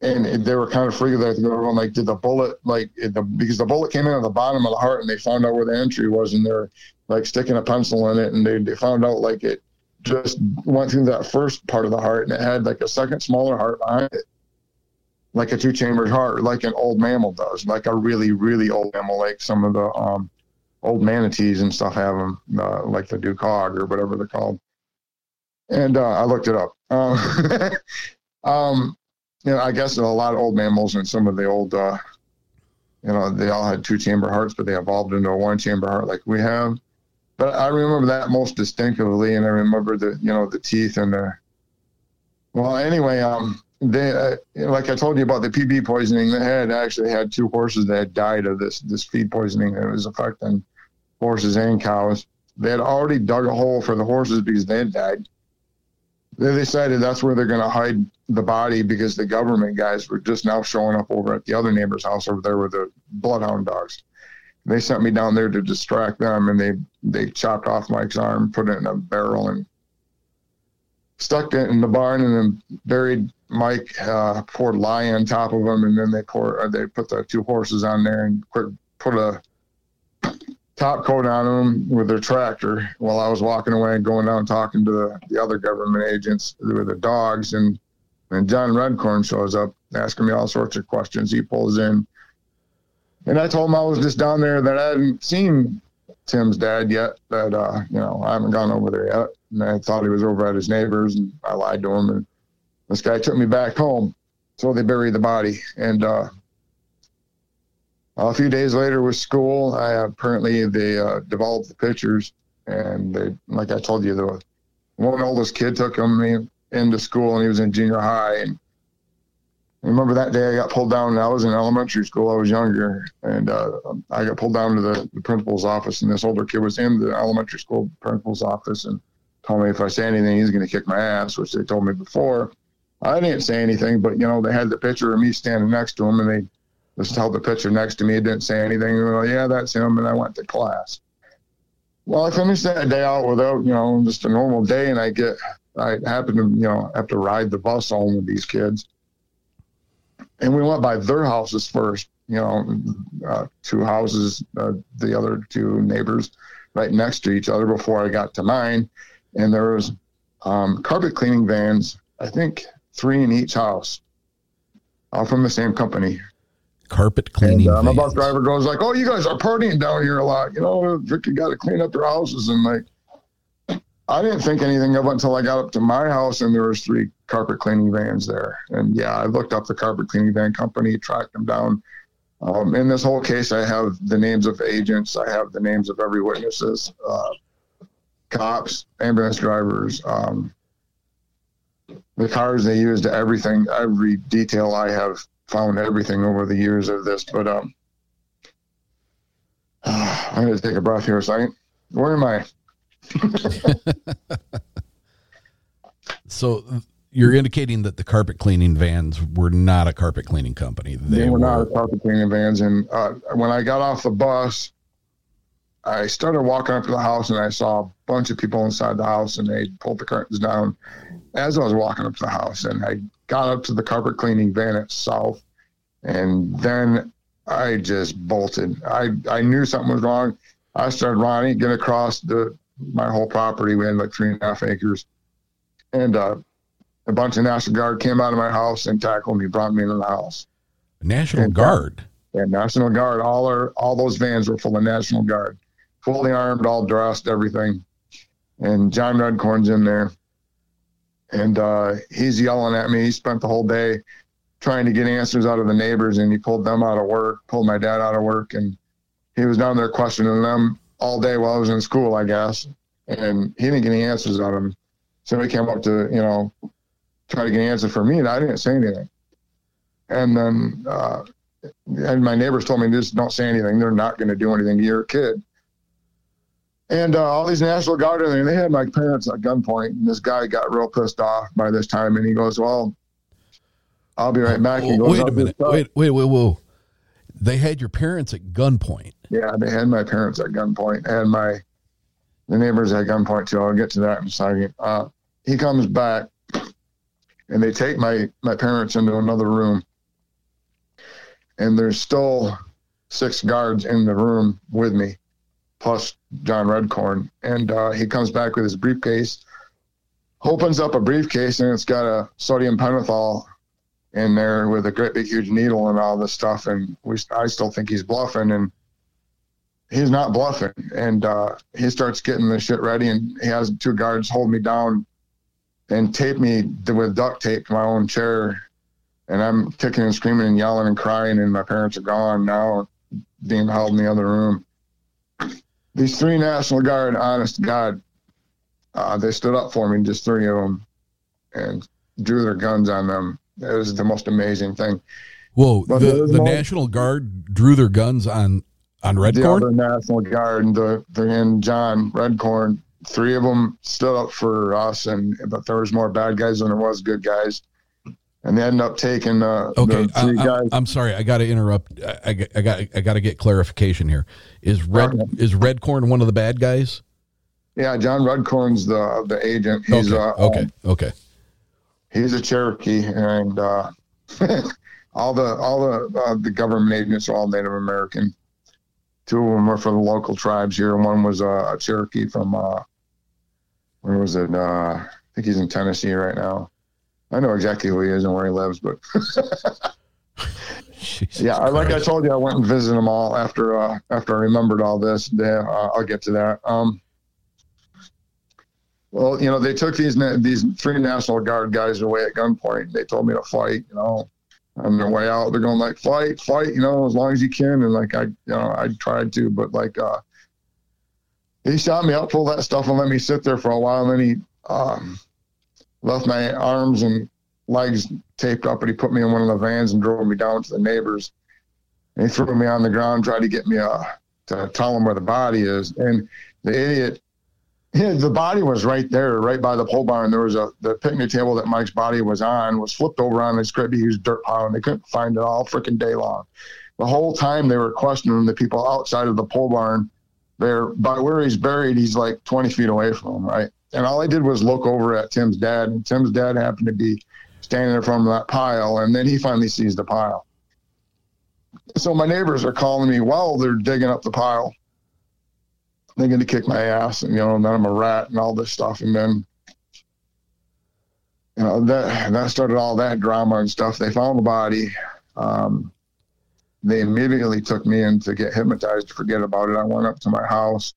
and they were kind of freaking out. Going like, did the bullet like the because the bullet came in at the bottom of the heart, and they found out where the entry was, and they're like sticking a pencil in it, and they they found out like it just went through that first part of the heart, and it had like a second smaller heart behind it, like a two chambered heart, like an old mammal does, like a really really old mammal, like some of the um old manatees and stuff have them, uh, like the dugong or whatever they're called and uh, I looked it up. Um, (laughs) um, you know, I guess a lot of old mammals and some of the old, uh, you know, they all had two chamber hearts, but they evolved into a one chamber heart like we have. But I remember that most distinctively, and I remember the, you know, the teeth and the. Well, anyway, um, they uh, like I told you about the PBB poisoning. They had actually had two horses that had died of this this feed poisoning that was affecting horses and cows. They had already dug a hole for the horses because they had died they decided that's where they're going to hide the body because the government guys were just now showing up over at the other neighbor's house over there with the bloodhound dogs. They sent me down there to distract them, and they they chopped off Mike's arm, put it in a barrel, and stuck it in the barn, and then buried Mike. Uh, poured lye on top of them, and then they pour uh, they put the two horses on there and put a top coat on them with their tractor while I was walking away and going down talking to the, the other government agents with the dogs. And, and John Redcorn shows up asking me all sorts of questions. He pulls in. And I told him I was just down there that I hadn't seen Tim's dad yet, that, uh, you know, I haven't gone over there yet. And I thought he was over at his neighbor's and I lied to him. And this guy took me back home. So they buried the body. And, uh, a few days later with school, I apparently they uh, developed the pictures, and they, like I told you, the one oldest kid took him in into school, and he was in junior high. And I remember that day I got pulled down. I was in elementary school. I was younger, and uh, I got pulled down to the, the principal's office, and this older kid was in the elementary school principal's office, and told me if I say anything, he's going to kick my ass, which they told me before. I didn't say anything, but you know they had the picture of me standing next to him, and they just held the picture next to me. It didn't say anything. Well, yeah, that's him. And I went to class. Well, I finished that day out without, you know, just a normal day. And I get, I happen to, you know, have to ride the bus home with these kids. And we went by their houses first, you know, uh, two houses, uh, the other two neighbors right next to each other before I got to mine. And there was um, carpet cleaning vans, I think three in each house, all from the same company carpet cleaning. And, uh, my bus driver goes like, "Oh, you guys are partying down here a lot. You know, Ricky got to clean up their houses." And like, I didn't think anything of it until I got up to my house and there was three carpet cleaning vans there. And yeah, I looked up the carpet cleaning van company, tracked them down. Um, in this whole case, I have the names of agents. I have the names of every witnesses, uh, cops, ambulance drivers, um, the cars they used, everything, every detail I have found everything over the years of this, but um, uh, (sighs) I'm going to take a breath here a second. Where am I? (laughs) so you're indicating that the carpet cleaning vans were not a carpet cleaning company. They, they were, were, not a carpet cleaning vans. And uh, when I got off the bus, I started walking up to the house and I saw a bunch of people inside the house and they pulled the curtains down as I was walking up to the house. And I got up to the carpet cleaning van itself, and then I just bolted. I I knew something was wrong. I started running, getting across the my whole property. We had like three and a half acres, and uh, a bunch of National Guard came out of my house and tackled me, brought me into the house. National and, uh, Guard. Yeah, National Guard. All our all those vans were full of National Guard, fully armed, all dressed, everything. And John Redcorn's in there and uh, he's yelling at me. He spent the whole day trying to get answers out of the neighbors, and he pulled them out of work, pulled my dad out of work, and he was down there questioning them all day while I was in school, I guess. And he didn't get any answers out of them. So he came up to, you know, try to get an answer for me, and I didn't say anything. And then, uh, and my neighbors told me, just don't say anything. They're not going to do anything to your kid. And uh, all these National Guard, and they had my parents at gunpoint. And this guy got real pissed off by this time, and he goes, "Well, I'll be right back." He goes, wait a minute. Wait, wait, wait, whoa. They had your parents at gunpoint. Yeah, they had my parents at gunpoint, and my the neighbors at gunpoint too. I'll get to that in a second. Uh, he comes back, and they take my my parents into another room, and there's still six guards in the room with me plus John Redcorn. And uh, he comes back with his briefcase, opens up a briefcase, and it's got a sodium pentothal in there with a great big huge needle and all this stuff. And we, I still think he's bluffing, and he's not bluffing. And uh, he starts getting the shit ready, and he has two guards hold me down and tape me with duct tape to my own chair. And I'm kicking and screaming and yelling and crying, and my parents are gone now, being held in the other room these three National Guard, honest God, uh, they stood up for me, just three of them, and drew their guns on them. It was the most amazing thing. Whoa! But the the National Guard drew their guns on on Redcorn. The other National Guard, and the the and John Redcorn three of them stood up for us, and but there was more bad guys than there was good guys, and they ended up taking uh, Okay, the I, three I'm, guys. I'm sorry. I got to interrupt. I, I, I got I got to get clarification here. Is red is Redcorn one of the bad guys? yeah, John Redcorn's the the agent. He's okay, uh, okay, okay. he's a Cherokee, and uh, (laughs) all the all the uh, the government agents are all Native American. Two of them were from the local tribes here, and one was uh, a Cherokee from uh, where was it? Uh, I think he's in Tennessee right now. I know exactly who he is and where he lives, but (laughs) yeah, I- like I told you, I went and visited them all after uh, after I remembered all this. Yeah, uh, I'll get to that. Um, well, you know, they took these these three National Guard guys away at gunpoint. They told me to fight. You know, on their way out, they're going like, "Fight, fight!" You know, as long as you can. And like I, you know, I tried to, but like, uh, he shot me up, pulled that stuff, and let me sit there for a while. And then he um, left my arms and legs taped up, and he put me in one of the vans and drove me down to the neighbors. And he threw me on the ground, tried to get me uh, to tell him where the body is. And the idiot yeah, the body was right there, right by the pole barn. There was a the picnic table that Mike's body was on was flipped over on this great huge dirt pile, and they couldn't find it all freaking day long. The whole time they were questioning the people outside of the pole barn. There, by where he's buried, he's like 20 feet away from him, right? And all I did was look over at Tim's dad, and Tim's dad happened to be standing in front of that pile, and then he finally sees the pile. So my neighbors are calling me while they're digging up the pile. They're going to kick my ass and you know and then i'm a rat and all this stuff and then you know that that started all that drama and stuff. They found the body. Um, they immediately took me in to get hypnotized to forget about it. I went up to my house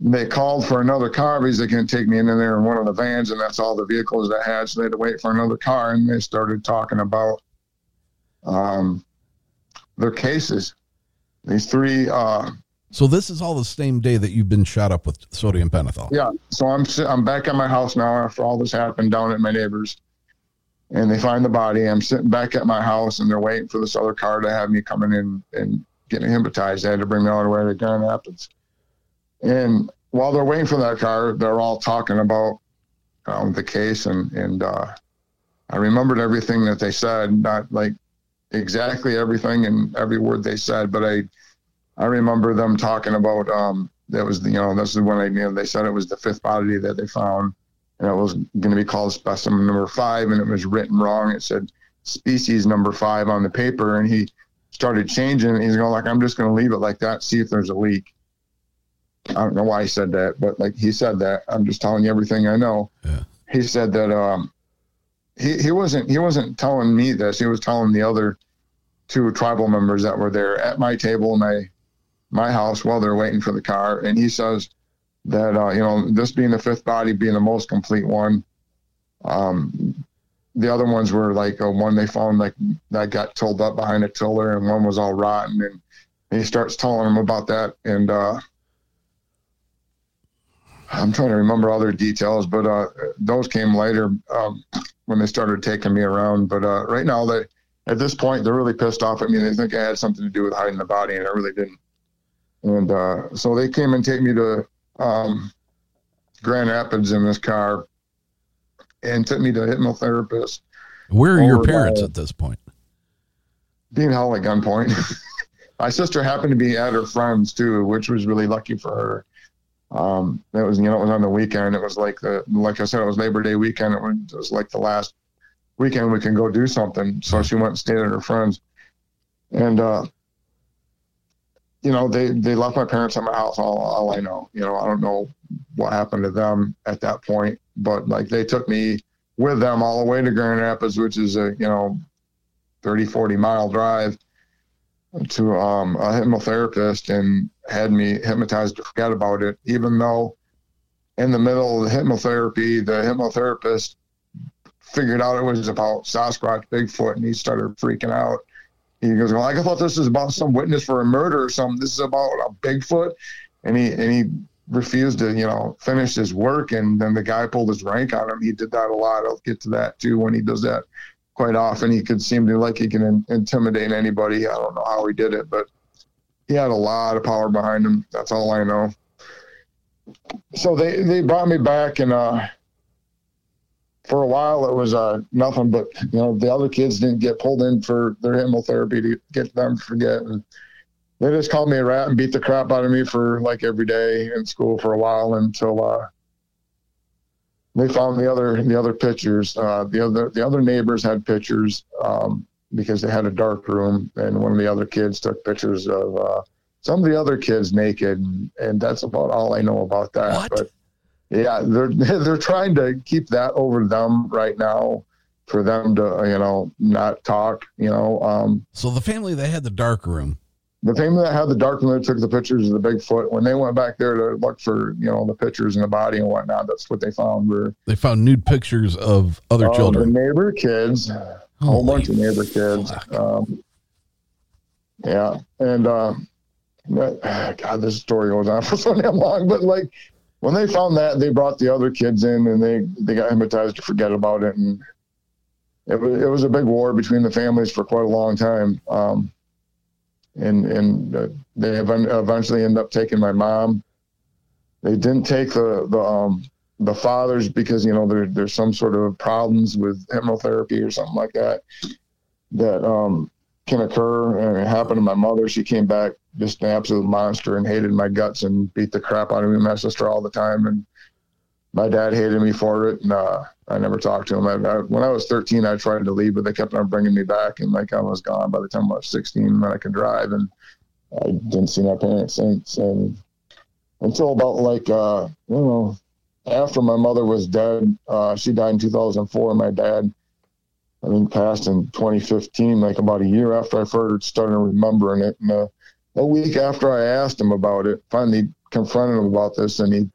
they called for another car because they couldn't take me in there in one of the vans and that's all the vehicles they had so they had to wait for another car and they started talking about um, their cases these three uh, So this is all the same day that you've been shot up with sodium pentothal. Yeah. So I'm I'm back at my house now after all this happened down at my neighbor's, and they find the body. I'm sitting back at my house, and they're waiting for this other car to have me coming in and getting hypnotized. They had to bring me all the way to Grand Rapids, and while they're waiting for that car, they're all talking about um, the case, and and uh, I remembered everything that they said, not like exactly everything and every word they said, but I I remember them talking about um that was the you know this is when I you know they said it was the fifth body that they found and it was going to be called specimen number five and it was written wrong. It said species number five on the paper and he started changing he's going like I'm just going to leave it like that see if there's a leak I don't know why he said that but like he said that I'm just telling you everything I know he said that um he he wasn't he wasn't telling me this he was telling the other two tribal members that were there at my table in my my house while they're waiting for the car. And he says that, uh, you know, this being the fifth body being the most complete one, um, the other ones were like a one they found like that got tilled up behind a tiller and one was all rotten. And, he starts telling them about that. And, uh, I'm trying to remember all their details, but, uh, those came later, um, when they started taking me around. But, uh, right now they, at this point, they're really pissed off at me. They think I had something to do with hiding the body, and I really didn't. And uh, so they came and take me to um, Grand Rapids in this car and took me to a hypnotherapist. Where are your parents at this point? Being held at gunpoint. (laughs) My sister happened to be at her friend's too, which was really lucky for her. Um, it was, you know, it was on the weekend. It was like the, like I said, it was Labor Day weekend. It was, it was like the last weekend we can go do something. So she went and stayed at her friend's. And, uh, you know, they, they left my parents at my house. All, all I know, you know, I don't know what happened to them at that point, but like they took me with them all the way to Grand Rapids, which is a, you know, 30, 40 mile drive to um, a hypnotherapist and had me hypnotized to forget about it, even though in the middle of the hypnotherapy, the hypnotherapist figured out it was about Sasquatch, Bigfoot, and he started freaking out. He goes, "Well, I thought this was about some witness for a murder or something. This is about a Bigfoot," and he and he refused to, you know, finish his work. And then the guy pulled his rank on him. He did that a lot. I'll get to that too when he does that quite often. He could seem to like he can in, intimidate anybody. I don't know how he did it, but he had a lot of power behind him. That's all I know. so they they brought me back and uh for a while it was uh nothing but you know the other kids didn't get pulled in for their chemotherapy to get them to forget and they just called me a rat and beat the crap out of me for like every day in school for a while until uh they found the other the other pictures uh the other the other neighbors had pictures um because they had a dark room and one of the other kids took pictures of uh some of the other kids naked and that's about all I know about that What? but yeah, they're (laughs) they're trying to keep that over them right now for them to you know not talk. You know, um, So the family that had the dark room, the family that had the dark room that took the pictures of the Bigfoot when they went back there to look for you know the pictures and the body and whatnot. That's what they found were they found nude pictures of other uh, children. the neighbor kids, a whole bunch of neighbor kids. Um, yeah, and uh, (sighs) God, this story goes on (laughs) for so damn long. But like when they found that, they brought the other kids in and they they got hypnotized to forget about it, and it was it was a big war between the families for quite a long time. Um, and and uh, they ev- eventually end up taking my mom. They didn't take the the um the fathers because you know there there's some sort of problems with hemotherapy or something like that that um can occur. And it happened to my mother. She came back just an absolute monster and hated my guts and beat the crap out of me my sister all the time. And my dad hated me for it. And uh I never talked to him. I, I, when I was 13, I tried to leave, but they kept on bringing me back, and like I was gone by the time I was 16, and I could drive, and I didn't see my parents since. And until about like uh, you know, after my mother was dead, uh, she died in 2004. And My dad, I think, passed in 2015, like about a year after I first started remembering it. And uh, a week after I asked him about it, finally confronted him about this, and he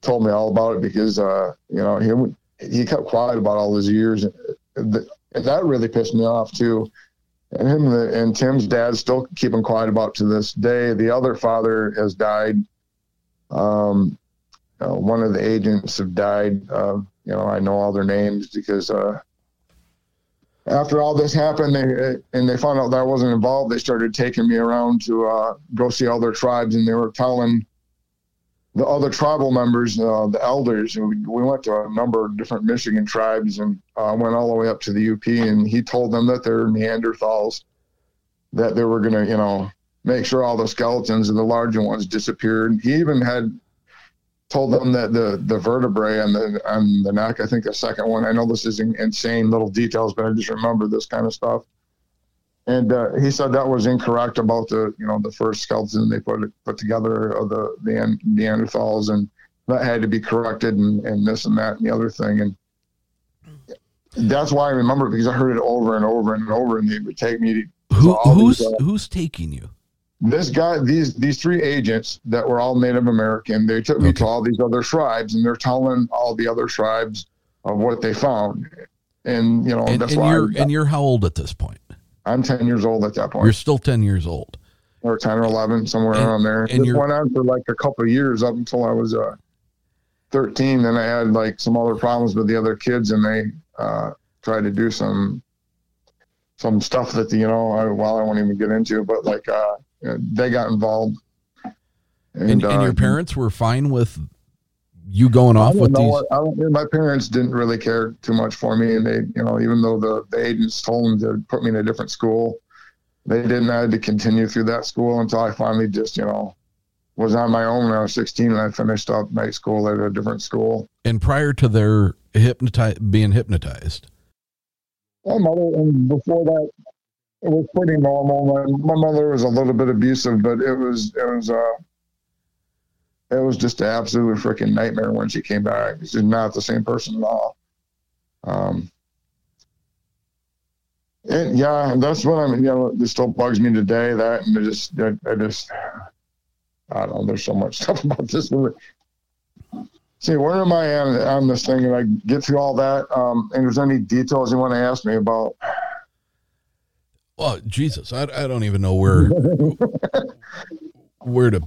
told me all about it because uh, you know he he kept quiet about all his years, and that really pissed me off too. And him and, Tim's dad still keeping quiet about to this day. The other father has died. Um, uh, one of the agents have died. Uh, you know, I know all their names because uh, after all this happened, they and they found out that I wasn't involved. They started taking me around to uh, go see all their tribes, and they were telling the other tribal members, uh, the elders, and we, we went to a number of different Michigan tribes and uh, went all the way up to the UP. And he told them that they're Neanderthals, that they were going to, you know, make sure all the skeletons and the larger ones disappeared. He even had told them that the the vertebrae on the on the neck, I think the second one. I know this is in- insane little details, but I just remember this kind of stuff. And uh, he said that was incorrect about the you know the first skeleton they put put together of the the Neanderthals, and that had to be corrected, and, and this and that and the other thing, and that's why I remember it because I heard it over and over and over, and they would take me to Who who's uh, who's taking you? This guy these these three agents that were all native american they took me to all these other tribes and they're telling all the other tribes of what they found and you know And, that's and why you're I, and you're how old at this point? i'm 10 years old at that point You're still ten years old. or 10 or 11 somewhere And- around there and it went on for like a couple of years up until i was uh 13 then i had like some other problems with the other kids and they uh tried to do some some stuff that you know I, well i won't even get into but like uh they got involved And, and, uh, your parents were fine with you going off with these. what- I don't, my parents didn't really care too much for me, and they, you know, even though the, the agents told them to put me in a different school, they didn't. I had to continue through that school until I finally just, you know, was on my own when I was 16, and I finished up night school at a different school. And prior to their hypnotize being hypnotized, My mother, and before that, it was pretty normal. My, my mother was a little bit abusive, but it was it was uh it was just an absolute freaking nightmare when she came back. She's not the same person at all. Um, and yeah, that's what I'm. You know, it still bugs me today. That and it just, I, I just, I don't know. There's so much (laughs) stuff about this. See, where am I on, on this thing? And I get through all that. Um, and if there's any details you want to ask me about, well, Jesus, I, I don't even know where (laughs) where to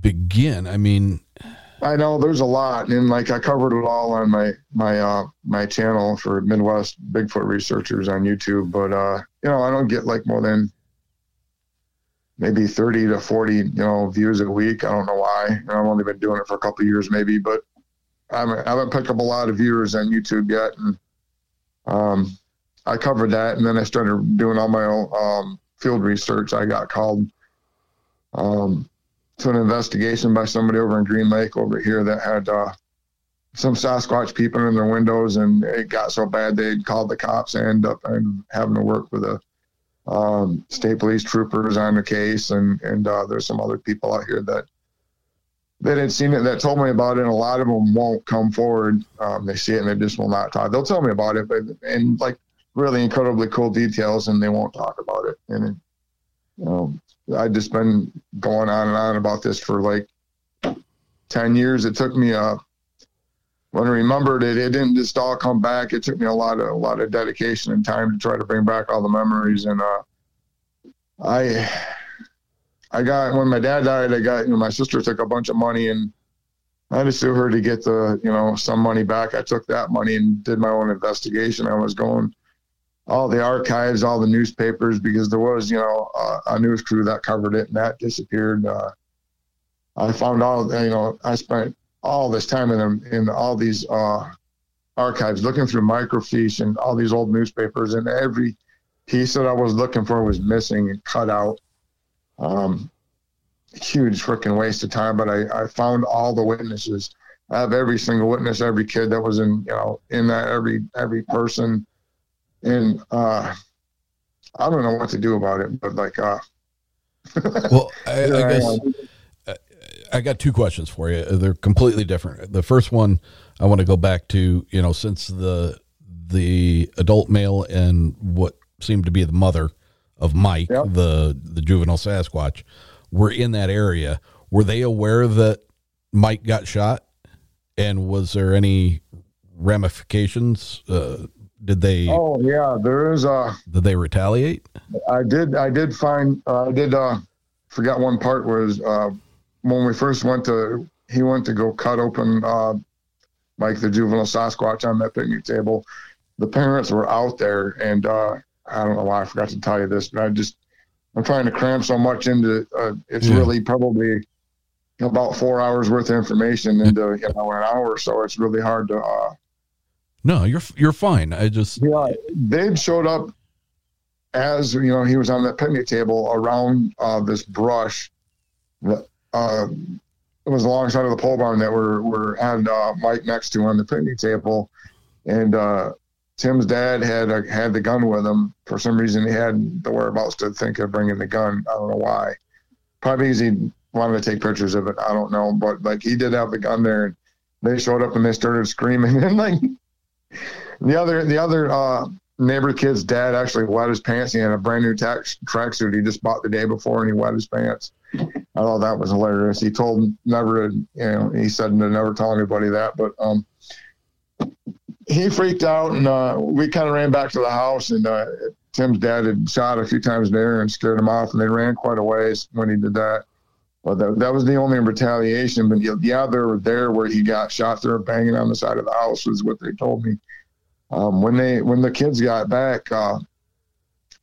begin. I mean, I know there's a lot, and like I covered it all on my my uh my channel for Midwest Bigfoot researchers on YouTube. But uh, you know, I don't get like more than maybe 30 to 40, you know, views a week. I don't know why. I've only been doing it for a couple years, maybe, but I haven't, I haven't picked up a lot of viewers on YouTube yet. And um, I covered that, and then I started doing all my own um, field research. I got called um, to an investigation by somebody over in Green Lake over here that had uh, some Sasquatch peeping in their windows, and it got so bad they called the cops and ended up having to work with the um, state police troopers on the case, and and uh, there's some other people out here that that had seen it that told me about it, and a lot of them won't come forward. Um, they see it and they just will not talk. They'll tell me about it, but and like really incredibly cool details, and they won't talk about it. And you know, I've just been going on and on about this for like ten years. It took me a uh, when I remembered it, it didn't just all come back. It took me a lot of a lot of dedication and time to try to bring back all the memories. And uh, I I got when my dad died, I got you know my sister took a bunch of money and I had to sue her to get the you know some money back. I took that money and did my own investigation. I was going all the archives, all the newspapers because there was you know uh, a news crew that covered it and that disappeared. Uh, I found out you know I spent all this time in them in all these uh, archives, looking through microfiche and all these old newspapers, and every piece that I was looking for was missing and cut out. Um, huge freaking waste of time, but I, I found all the witnesses. I have every single witness, every kid that was in, you know, in that, every every person, and uh, I don't know what to do about it, but like, uh, (laughs) well, I, I guess I got two questions for you. They're completely different. The first one I want to go back to, you know, since the the adult male and what seemed to be the mother of Mike, yep. the the juvenile Sasquatch, were in that area. Were they aware that Mike got shot? And was there any ramifications? Uh, did they? Oh yeah, there is. Uh, did they retaliate? I did. I did find. Uh, I did. Uh, forgot one part was uh, when we first went to, he went to go cut open uh, like the juvenile Sasquatch on that picnic table. The parents were out there, and uh, I don't know why I forgot to tell you this, but I just I'm trying to cram so much into. Uh, it's yeah. really probably about four hours worth of information into you know an hour, or so it's really hard to. Uh, no, you're you're fine. I just yeah, they showed up as you know he was on that picnic table around uh, this brush that uh, it was alongside of the pole barn that we're, we're had uh, Mike next to on the picnic table. And uh, Tim's dad had a, had the gun with him. For some reason, he had the whereabouts to think of bringing the gun. I don't know why. Probably he wanted to take pictures of it. I don't know. But like he did have the gun there. And they showed up and they started screaming. (laughs) And like the other, the other, uh, neighbor kid's dad actually wet his pants. He had a brand new tax tracksuit he just bought the day before, and he wet his pants. I thought that was hilarious. He told never, you know, he said to never tell anybody that, but um, he freaked out, and uh, we kind of ran back to the house. And uh, Tim's dad had shot a few times there and scared him off, and they ran quite a ways when he did that. Well, that, that was the only retaliation. But yeah, they were there where he got shot. They were banging on the side of the house, was what they told me. Um, when they when the kids got back uh,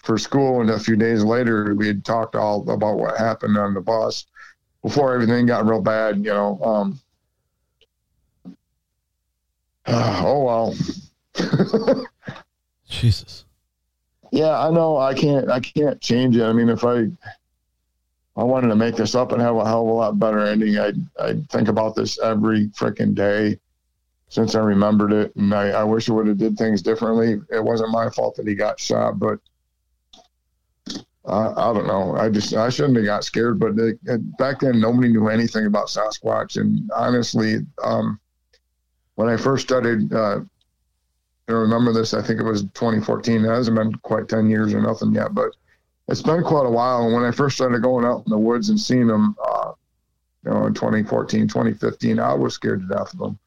for school, and a few days later, we had talked all about what happened on the bus before everything got real bad. You know. Um, uh, (sighs) oh well. (laughs) Jesus. Yeah, I know. I can't. I can't change it. I mean, if I I wanted to make this up and have a hell of a lot better ending, I'd I'd think about this every freaking day since I remembered it. And I, I wish I would have did things differently. It wasn't my fault that he got shot, but uh, I don't know. I just I shouldn't have got scared. But back then, nobody knew anything about Sasquatch. And honestly, um, when I first started, uh, I remember this. I think it was 2014. It hasn't been quite 10 years or nothing yet, but it's been quite a while. And when I first started going out in the woods and seeing them, uh, you know, in 2014, 2015, I was scared to death of them.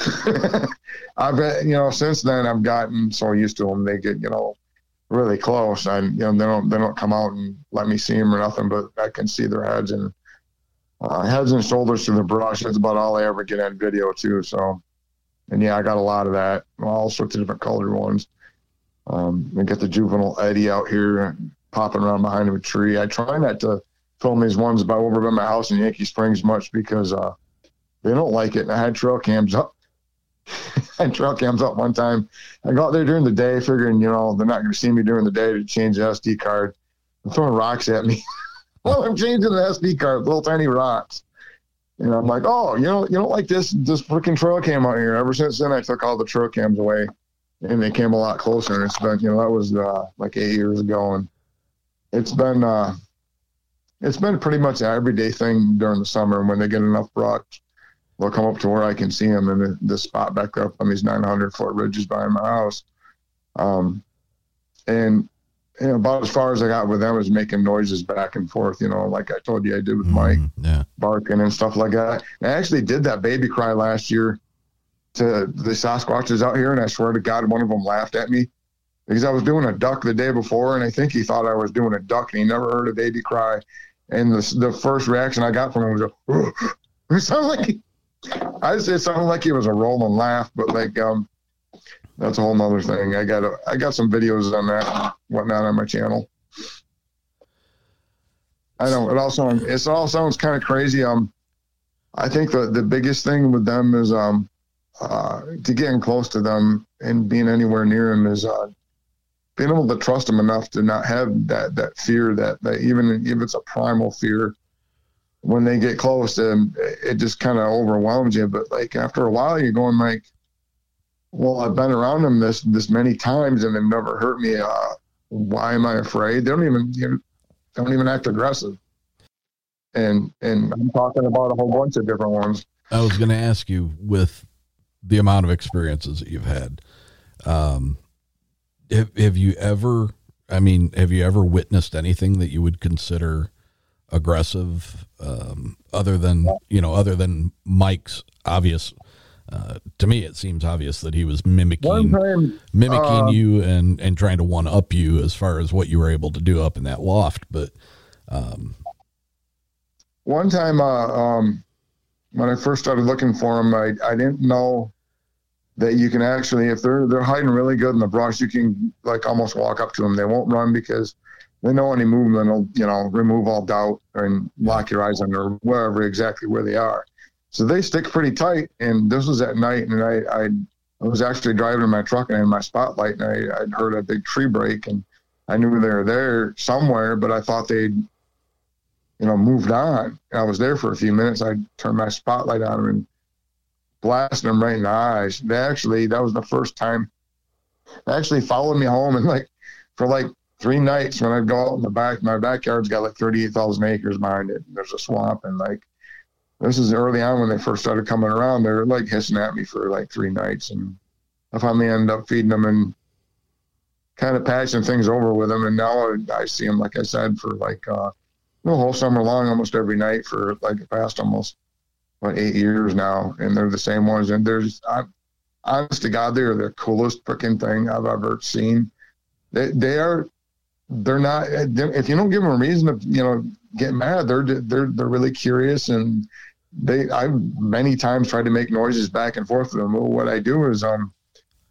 (laughs) I've been, you know since then I've gotten so used to them. They get you know really close, and you know they don't they don't come out and let me see them or nothing, but I can see their heads and uh, heads and shoulders through the brush. That's about all I ever get on video too. So, and yeah, I got a lot of that, all sorts of different colored ones. Um, and get the juvenile Eddie out here popping around behind a tree. I try not to film these ones by over by my house in Yankee Springs much because uh, they don't like it. And I had trail cams up. (laughs) I had trail cams up one time. I got there during the day, figuring you know they're not going to see me during the day to change the SD card. They're throwing rocks at me (laughs) while I'm changing the SD card, little tiny rocks. And I'm like, oh, you know, you don't like this this freaking trail cam out here. Ever since then, I took all the trail cams away, and they came a lot closer. And it's been, you know, that was uh, like eight years ago, and it's been uh, it's been pretty much an everyday thing during the summer. And When they get enough brush, they'll come up to where I can see them in the, the spot back up on these 900 foot ridges behind my house. Um, and you know, about as far as I got with them is making noises back and forth, you know, like I told you I did with Mike, yeah. barking and stuff like that. And I actually did that baby cry last year to the Sasquatches out here, and I swear to God, one of them laughed at me because I was doing a duck the day before, and I think he thought I was doing a duck, and he never heard a baby cry. And the the first reaction I got from him was, a, (gasps) it sounded like I it sounded like he was a rolling laugh, but like um, that's a whole other thing. I got a, I got some videos on that whatnot on my channel. I know it also it all sounds kind of crazy. Um, I think the the biggest thing with them is um, uh, to getting close to them and being anywhere near them is uh, being able to trust them enough to not have that that fear that that even if it's a primal fear, when they get close, and it just kind of overwhelms you. But like after a while, you're going like, well, I've been around them this this many times and they've never hurt me. Uh, why am I afraid? They don't even you know, don't even act aggressive. And and I'm talking about a whole bunch of different ones. I was going to ask you with the amount of experiences that you've had. Um, have, have you ever, I mean, have you ever witnessed anything that you would consider aggressive, um, other than, you know, other than Mike's obvious, uh, to me, it seems obvious that he was mimicking, time, mimicking uh, you and, and trying to one up you as far as what you were able to do up in that loft. But, um, one time, uh, um, when I first started looking for him, I, I didn't know that you can actually, if they're they're hiding really good in the brush, you can like almost walk up to them. They won't run because they know any movement will you know remove all doubt and lock your eyes on or wherever exactly where they are. So they stick pretty tight. And this was at night, and I I, I was actually driving in my truck and I had my spotlight, and I I'd heard a big tree break, and I knew they were there somewhere, but I thought they'd you know moved on. I was there for a few minutes. I turned my spotlight on them and blasting them right in the eyes. They actually, that was the first time they actually followed me home and like for like three nights when I'd go out in the back, my backyard's got like 38,000 acres behind it. There's a swamp and like, this is early on when they first started coming around. They were like hissing at me for like three nights. And I finally ended up feeding them and kind of patching things over with them. And now I, I see them, like I said, for like, uh, the whole summer long, almost every night for like the past almost what eight years now, and they're the same ones. And there's, I, honest to God, they're the coolest freaking thing I've ever seen. They they are, they're not. If you don't give them a reason to, you know, get mad, they're they're they're really curious and they. I've many times tried to make noises back and forth with them. Well, what I do is um,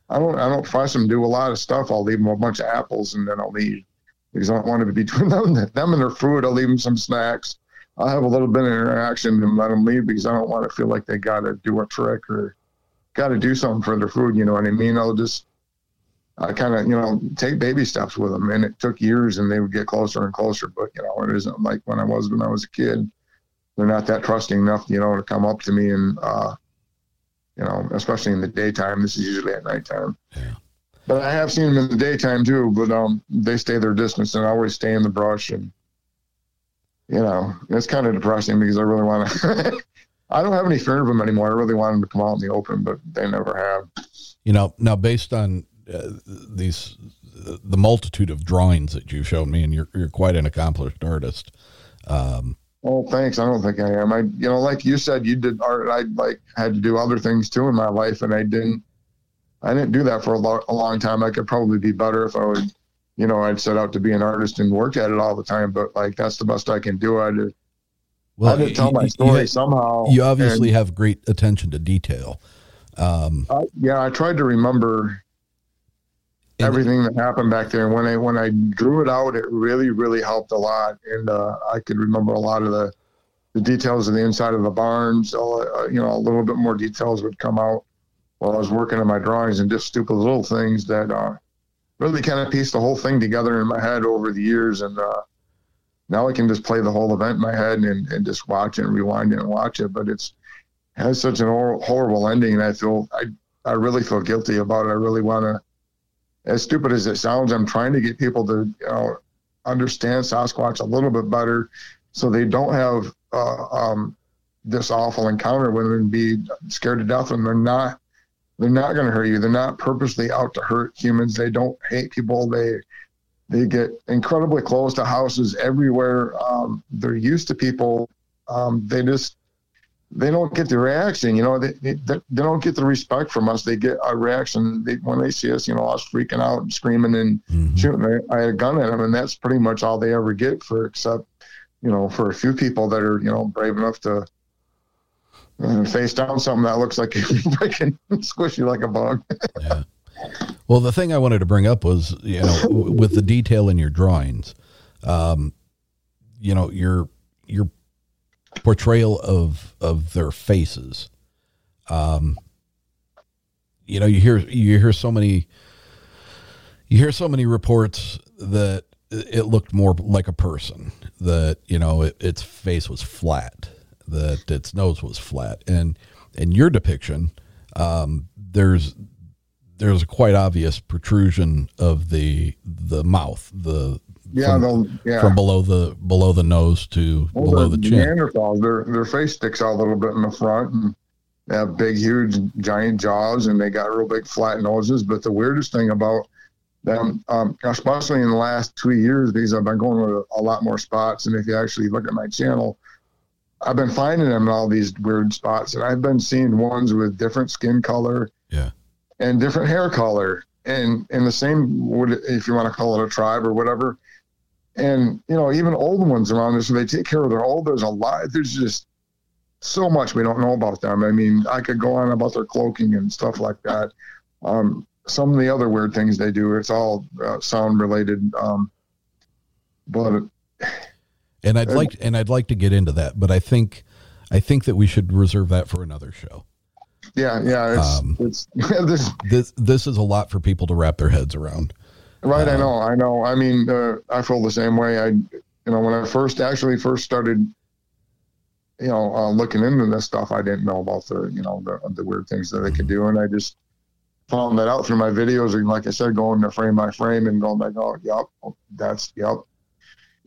I don't I don't fuss them. Do a lot of stuff. I'll leave them a bunch of apples and then I'll leave because I don't want to be (laughs) between them them and their food. I'll leave them some snacks I'll have a little bit of interaction and let them leave because I don't want to feel like they got to do a trick or got to do something for their food. You know what I mean? I'll just, I kind of, you know, take baby steps with them. And it took years and they would get closer and closer. But, you know, it isn't like when I was when I was a kid. They're not that trusting enough, you know, to come up to me and, uh, you know, especially in the daytime. This is usually at nighttime. Yeah. But I have seen them in the daytime too. But um, they stay their distance and I always stay in the brush and you know, it's kind of depressing because I really want to. (laughs) I don't have any fear of them anymore. I really want them to come out in the open, but they never have. You know, now based on uh, these, uh, the multitude of drawings that you've shown me, and you're you're quite an accomplished artist. Um, oh, thanks. I don't think I am. I, you know, like you said, you did art. I like had to do other things too in my life, and I didn't. I didn't do that for a, lo- a long time. I could probably be better if I would you know, I'd set out to be an artist and worked at it all the time, but like that's the best I can do. I did. Well, I to tell my story you, somehow. You obviously and, have great attention to detail. Um, uh, yeah, I tried to remember. everything that happened back there. And when I when I drew it out, it really really helped a lot, and uh, I could remember a lot of the the details of the inside of the barns. Uh, you know, a little bit more details would come out while I was working on my drawings, and just stupid little things that uh, really kind of pieced the whole thing together in my head over the years. And uh, now I can just play the whole event in my head and, and just watch it and rewind it and watch it. But it's it has such an horrible ending, and I feel I I really feel guilty about it. I really want to as stupid as it sounds, I'm trying to get people to you know understand Sasquatch a little bit better, so they don't have uh, um, this awful encounter with them and be scared to death. And they're not they're not going to hurt you. They're not purposely out to hurt humans. They don't hate people. They they get incredibly close to houses everywhere. Um, they're used to people. Um, they just they don't get the reaction. You know, they, they, they don't get the respect from us. They get a reaction they, when they see us, you know, us freaking out and screaming and mm-hmm. shooting. I, I had a gun at them, and that's pretty much all they ever get for, except, you know, for a few people that are, you know, brave enough to uh, face down something that looks like it can squish you like a bug. yeah. Well, the thing I wanted to bring up was, you know, (laughs) with the detail in your drawings, um, you know, you're you're portrayal of of their faces. Um, you know, you hear you hear so many you hear so many reports that it looked more like a person. That you know, it, its face was flat. That its nose was flat, and in your depiction, um, there's there's a quite obvious protrusion of the the mouth, the yeah, from, yeah. from below the below the nose to well, below the, the chin. Neanderthals, their their face sticks out a little bit in the front, and they have big, huge, giant jaws, and they got real big, flat noses. But the weirdest thing about them, um, especially in the last two years, because I've been going to a lot more spots, and if you actually look at my channel, I've been finding them in all these weird spots, and I've been seeing ones with different skin color, yeah, and different hair color, and and the same would if you want to call it a tribe or whatever. And you know even old ones around us they take care of their old there's a lot there's just so much we don't know about them. I mean i could go on about their cloaking and stuff like that. Um, some of the other weird things they do it's all uh, sound related um, but and i'd like and i'd like to get into that but i think i think that we should reserve that for another show yeah yeah it's, um, it's (laughs) this this this is a lot for people to wrap their heads around Right, uh, I know, I know. I mean, uh, I feel the same way. I, you know, when I first actually first started, you know, uh, looking into this stuff, I didn't know about the, you know, the, the weird things that they could do, and I just found that out through my videos, and like I said, going to frame by frame and going like, oh, yep, that's yep,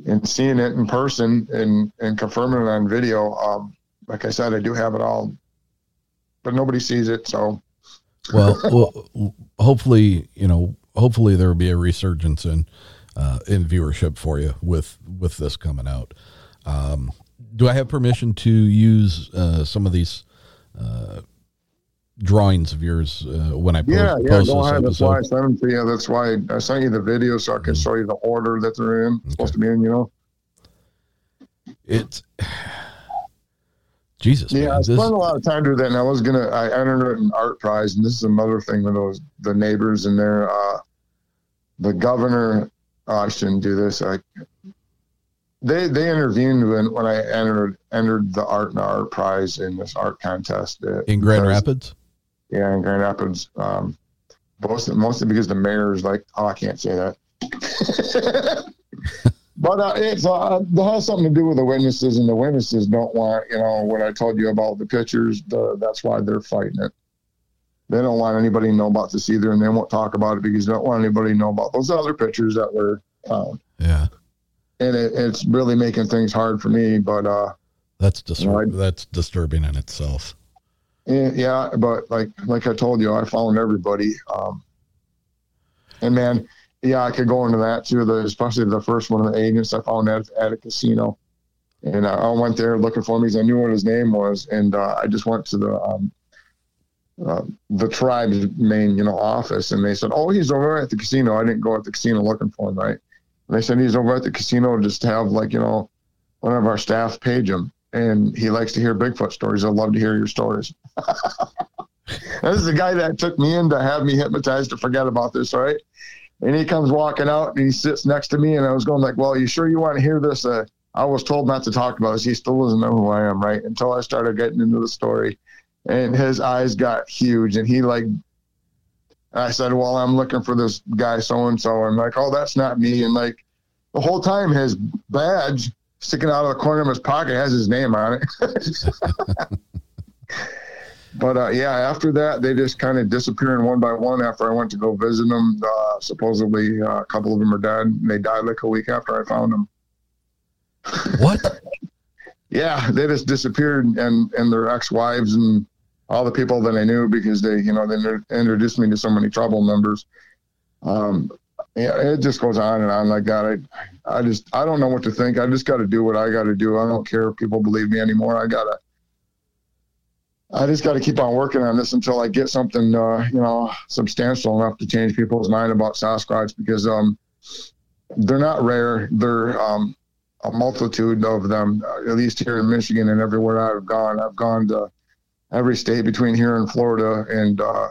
and seeing it in person and and confirming it on video. Um, like I said, I do have it all, but nobody sees it, so. well, (laughs) well, hopefully, you know, hopefully there will be a resurgence in uh, in viewership for you with with this coming out. Um, do I have permission to use uh, some of these uh, drawings of yours uh, when I post, yeah, yeah, post go ahead. That's why I sent them to you. That's why I sent you the video so I can mm-hmm. show you the order that they're in. Okay. Supposed to be in, you know. It's (sighs) Jesus. Yeah, man, I spent a lot of time doing that, and I was gonna. I entered an art prize, and this is another thing with those the neighbors and their uh, the governor. Oh, I shouldn't do this. I they they intervened when when I entered entered the art and art prize in this art contest in Grand Rapids. Yeah, in Grand Rapids. Um, mostly mostly because the mayor's like, oh, I can't say that. (laughs) But uh, it's uh, that has something to do with the witnesses, and the witnesses don't want, you know, what I told you about the pictures. The, that's why they're fighting it. They don't want anybody to know about this either, and they won't talk about it because they don't want anybody to know about those other pictures that were found. Yeah, and it, it's really making things hard for me. But uh, that's distur- you know, that's disturbing in itself. Yeah, but like like I told you, I found everybody. Um, and man, yeah, I could go into that too. The, especially the first one of the agents I found at, at a casino, and I went there looking for him because I knew what his name was, and uh, I just went to the um, uh, the tribe's main you know office, and they said, "Oh, he's over at the casino." I didn't go at the casino looking for him, right? And they said he's over at the casino just have like you know one of our staff page him, and he likes to hear Bigfoot stories. I'd love to hear your stories. (laughs) this is the guy that took me in to have me hypnotized to forget about this, right? And he comes walking out and he sits next to me and I was going like, well, you sure you want to hear this? Uh, I was told not to talk about this. He still doesn't know who I am, right? Until I started getting into the story and his eyes got huge and he like, I said, well, I'm looking for this guy so-and-so. And like, oh, that's not me. And like the whole time his badge sticking out of the corner of his pocket has his name on it. (laughs) but uh, yeah, after that, they just kind of disappearing one by one. After I went to go visit them, uh, supposedly uh, a couple of them are dead. And they died like a week after I found them. What? (laughs) yeah, they just disappeared, and and their ex-wives and all the people that I knew because they, you know, they introduced me to so many trouble members. Um, yeah, it just goes on and on like that. I, I just, I don't know what to think. I just got to do what I got to do. I don't care if people believe me anymore. I gotta, I just got to keep on working on this until I get something, uh, you know, substantial enough to change people's mind about Sasquatch because um, they're not rare. They're um, a multitude of them, uh, at least here in Michigan and everywhere I've gone. I've gone to every state between here and Florida and uh,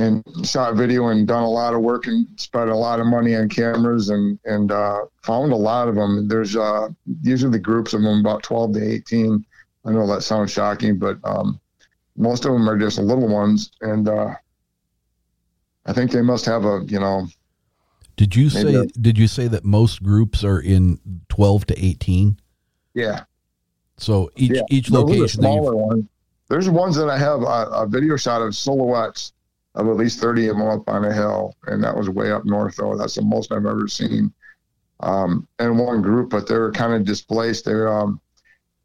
and shot video and done a lot of work and spent a lot of money on cameras and and uh, found a lot of them. There's uh, usually groups of them about 12 to 18 I know that sounds shocking, but um, most of them are just little ones, and uh, I think they must have a you know. Did you say? A, did you say that most groups are in twelve to eighteen? Yeah. So each yeah. each location. smaller one. There's ones that I have a, a, video shot of silhouettes of at least thirty of them up on a hill, and that was way up north. Though that's the most I've ever seen. Um, in one group, but they were kind of displaced. They're um,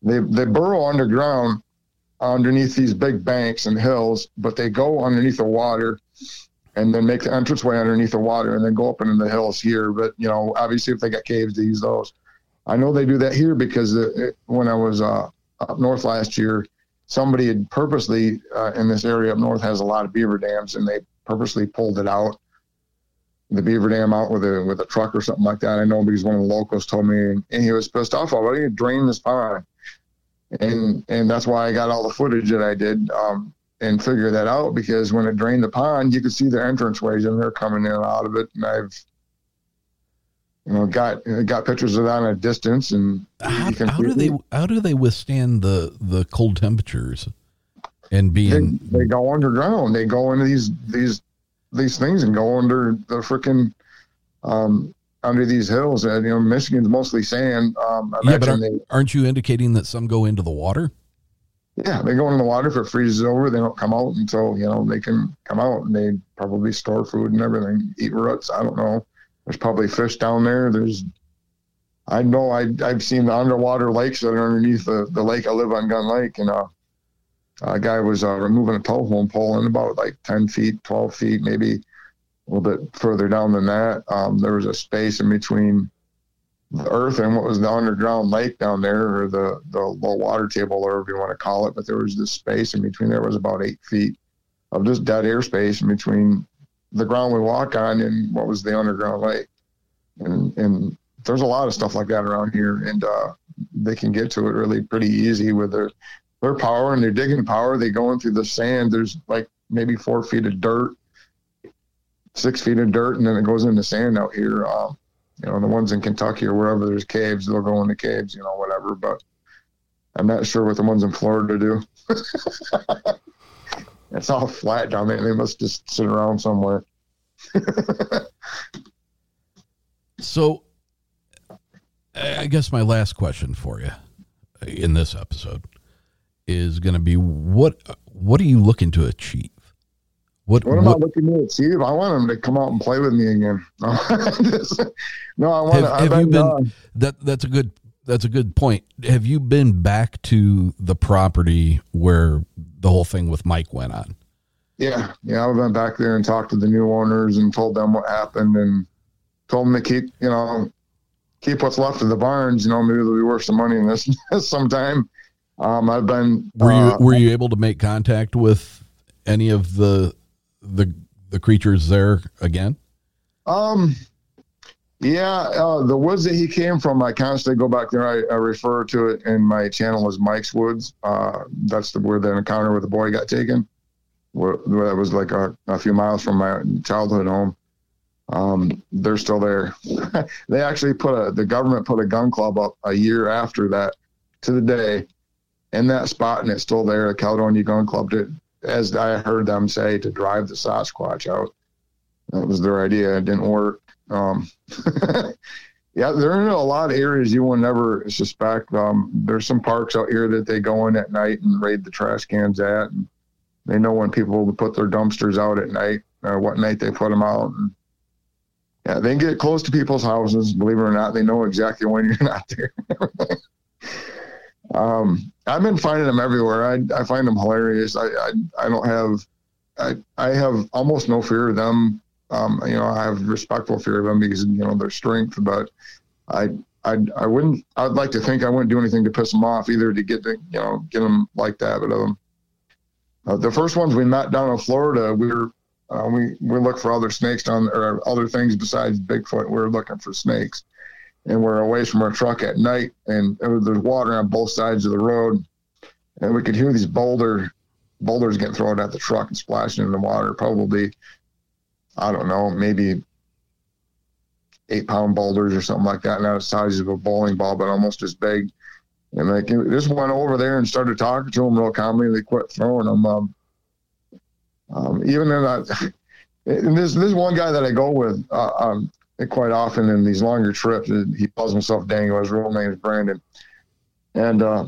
they they burrow underground underneath these big banks and hills, but they go underneath the water and then make the entranceway underneath the water and then go up into the hills here. But you know, obviously, if they got caves, they use those. I know they do that here because it, when I was uh, up north last year, somebody had purposely uh, in this area up north has a lot of beaver dams, and they purposely pulled it out, the beaver dam out with a with a truck or something like that. I know because one of the locals told me, and he was pissed off about it. Drain this pond and and that's why I got all the footage that I did um, and figure that out because when it drained the pond, you could see the entrance ways and they're coming in and out of it, and I've you know got got pictures of that at a distance and how, how do they how do they withstand the the cold temperatures and being they, they go underground they go into these these these things and go under the freaking um, under these hills. And, you know, Michigan's mostly sand. Um, yeah, but aren't, they, aren't you indicating that some go into the water? Yeah, they go in the water. If it freezes over, they don't come out until, you know, they can come out and they probably store food and everything, eat roots. I don't know. There's probably fish down there. There's, I know I, I've seen the underwater lakes that are underneath the, the lake. I live on Gun Lake and, uh, a guy was uh, removing a telephone pole in about like 10 feet, 12 feet, maybe a little bit further down than that, um, there was a space in between the earth and what was the underground lake down there, or the the low water table, or whatever you want to call it. But there was this space in between. There was about eight feet of just dead air space in between the ground we walk on and what was the underground lake. And and there's a lot of stuff like that around here, and uh, they can get to it really pretty easy with their their power and their digging power. They go in through the sand. There's like maybe four feet of dirt six feet of dirt and then it goes into sand out here. Um, you know, the ones in Kentucky or wherever there's caves, they'll go into caves, you know, whatever. But I'm not sure what the ones in Florida do. (laughs) it's all flat down there. They must just sit around somewhere. (laughs) so, I guess my last question for you in this episode is going to be what what are you looking to achieve? What, what am what, I looking to achieve? I want him to come out and play with me again. (laughs) no, I want. Have, have you been? Uh, that that's a good. That's a good point. Have you been back to the property where the whole thing with Mike went on? Yeah, yeah. I went back there and talked to the new owners and told them what happened and told them to keep, you know, keep what's left of the barns. You know, maybe it'll be worth some money in this (laughs) sometime. Um, I've been. Were you uh, Were you able to make contact with any of the the the creatures there again? Um, yeah, uh, the woods that he came from, I constantly go back there. I, I refer to it in my channel as Mike's Woods. Uh, that's the, where the encounter with the boy got taken. Where, where that was like a, a, few miles from my childhood home. Um, they're still there. (laughs) they actually put a the government put a gun club up a year after that to the day in that spot, and it's still there. The Caledonia Gun Club did, as I heard them say, to drive the Sasquatch out. That was their idea. It didn't work. Um, (laughs) yeah, they're a lot of areas you will never suspect. Um, there's some parks out here that they go in at night and raid the trash cans at. And they know when people put their dumpsters out at night, or what night they put them out. And yeah, they get close to people's houses. Believe it or not, they know exactly when (laughs) you're not there. (laughs) um, I've been finding them everywhere. I, I find them hilarious. I, I, I don't have, I, I have almost no fear of them. Um, you know, I have respectful fear of them because, you know, their strength, but I, I, I wouldn't, I'd like to think I wouldn't do anything to piss them off either to get, the, you know, get them like that. But, um, uh, the first ones we met down in Florida, we were, uh, we, we look for other snakes down or other things besides Bigfoot. We are looking for snakes and we're away from our truck at night and was, there's water on both sides of the road and we could hear these boulder boulders getting thrown at the truck and splashing in the water probably i don't know maybe eight pound boulders or something like that not the size of a bowling ball but almost as big and like just went over there and started talking to them real calmly they quit throwing them um, um, even in and this this one guy that i go with uh, um, quite often in these longer trips. He calls himself Dango. His real name is Brandon, and uh,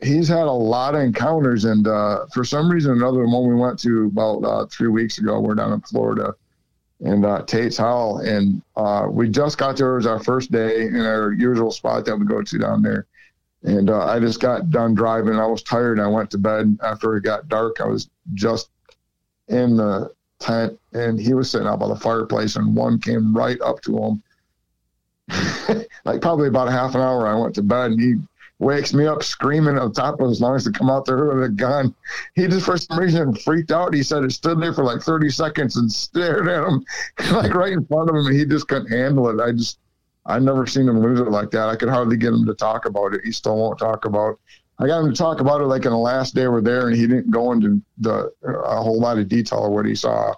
he's had a lot of encounters. And uh, for some reason another, one we went to about uh, three weeks ago, we're down in Florida, and uh, Tate's Hell, and uh, we just got there. It was our first day in our usual spot that we go to down there. And uh, I just got done driving. I was tired. And I went to bed after it got dark. I was just in the tent and he was sitting out by the fireplace and one came right up to him (laughs) like probably about a half an hour i went to bed and he wakes me up screaming on top of his lungs to come out there with a gun he just for some reason freaked out he said it stood there for like 30 seconds and stared at him (laughs) like right in front of him and he just couldn't handle it i just i never seen him lose it like that i could hardly get him to talk about it he still won't talk about I got him to talk about it like in the last day we're there, and he didn't go into the a whole lot of detail of what he saw.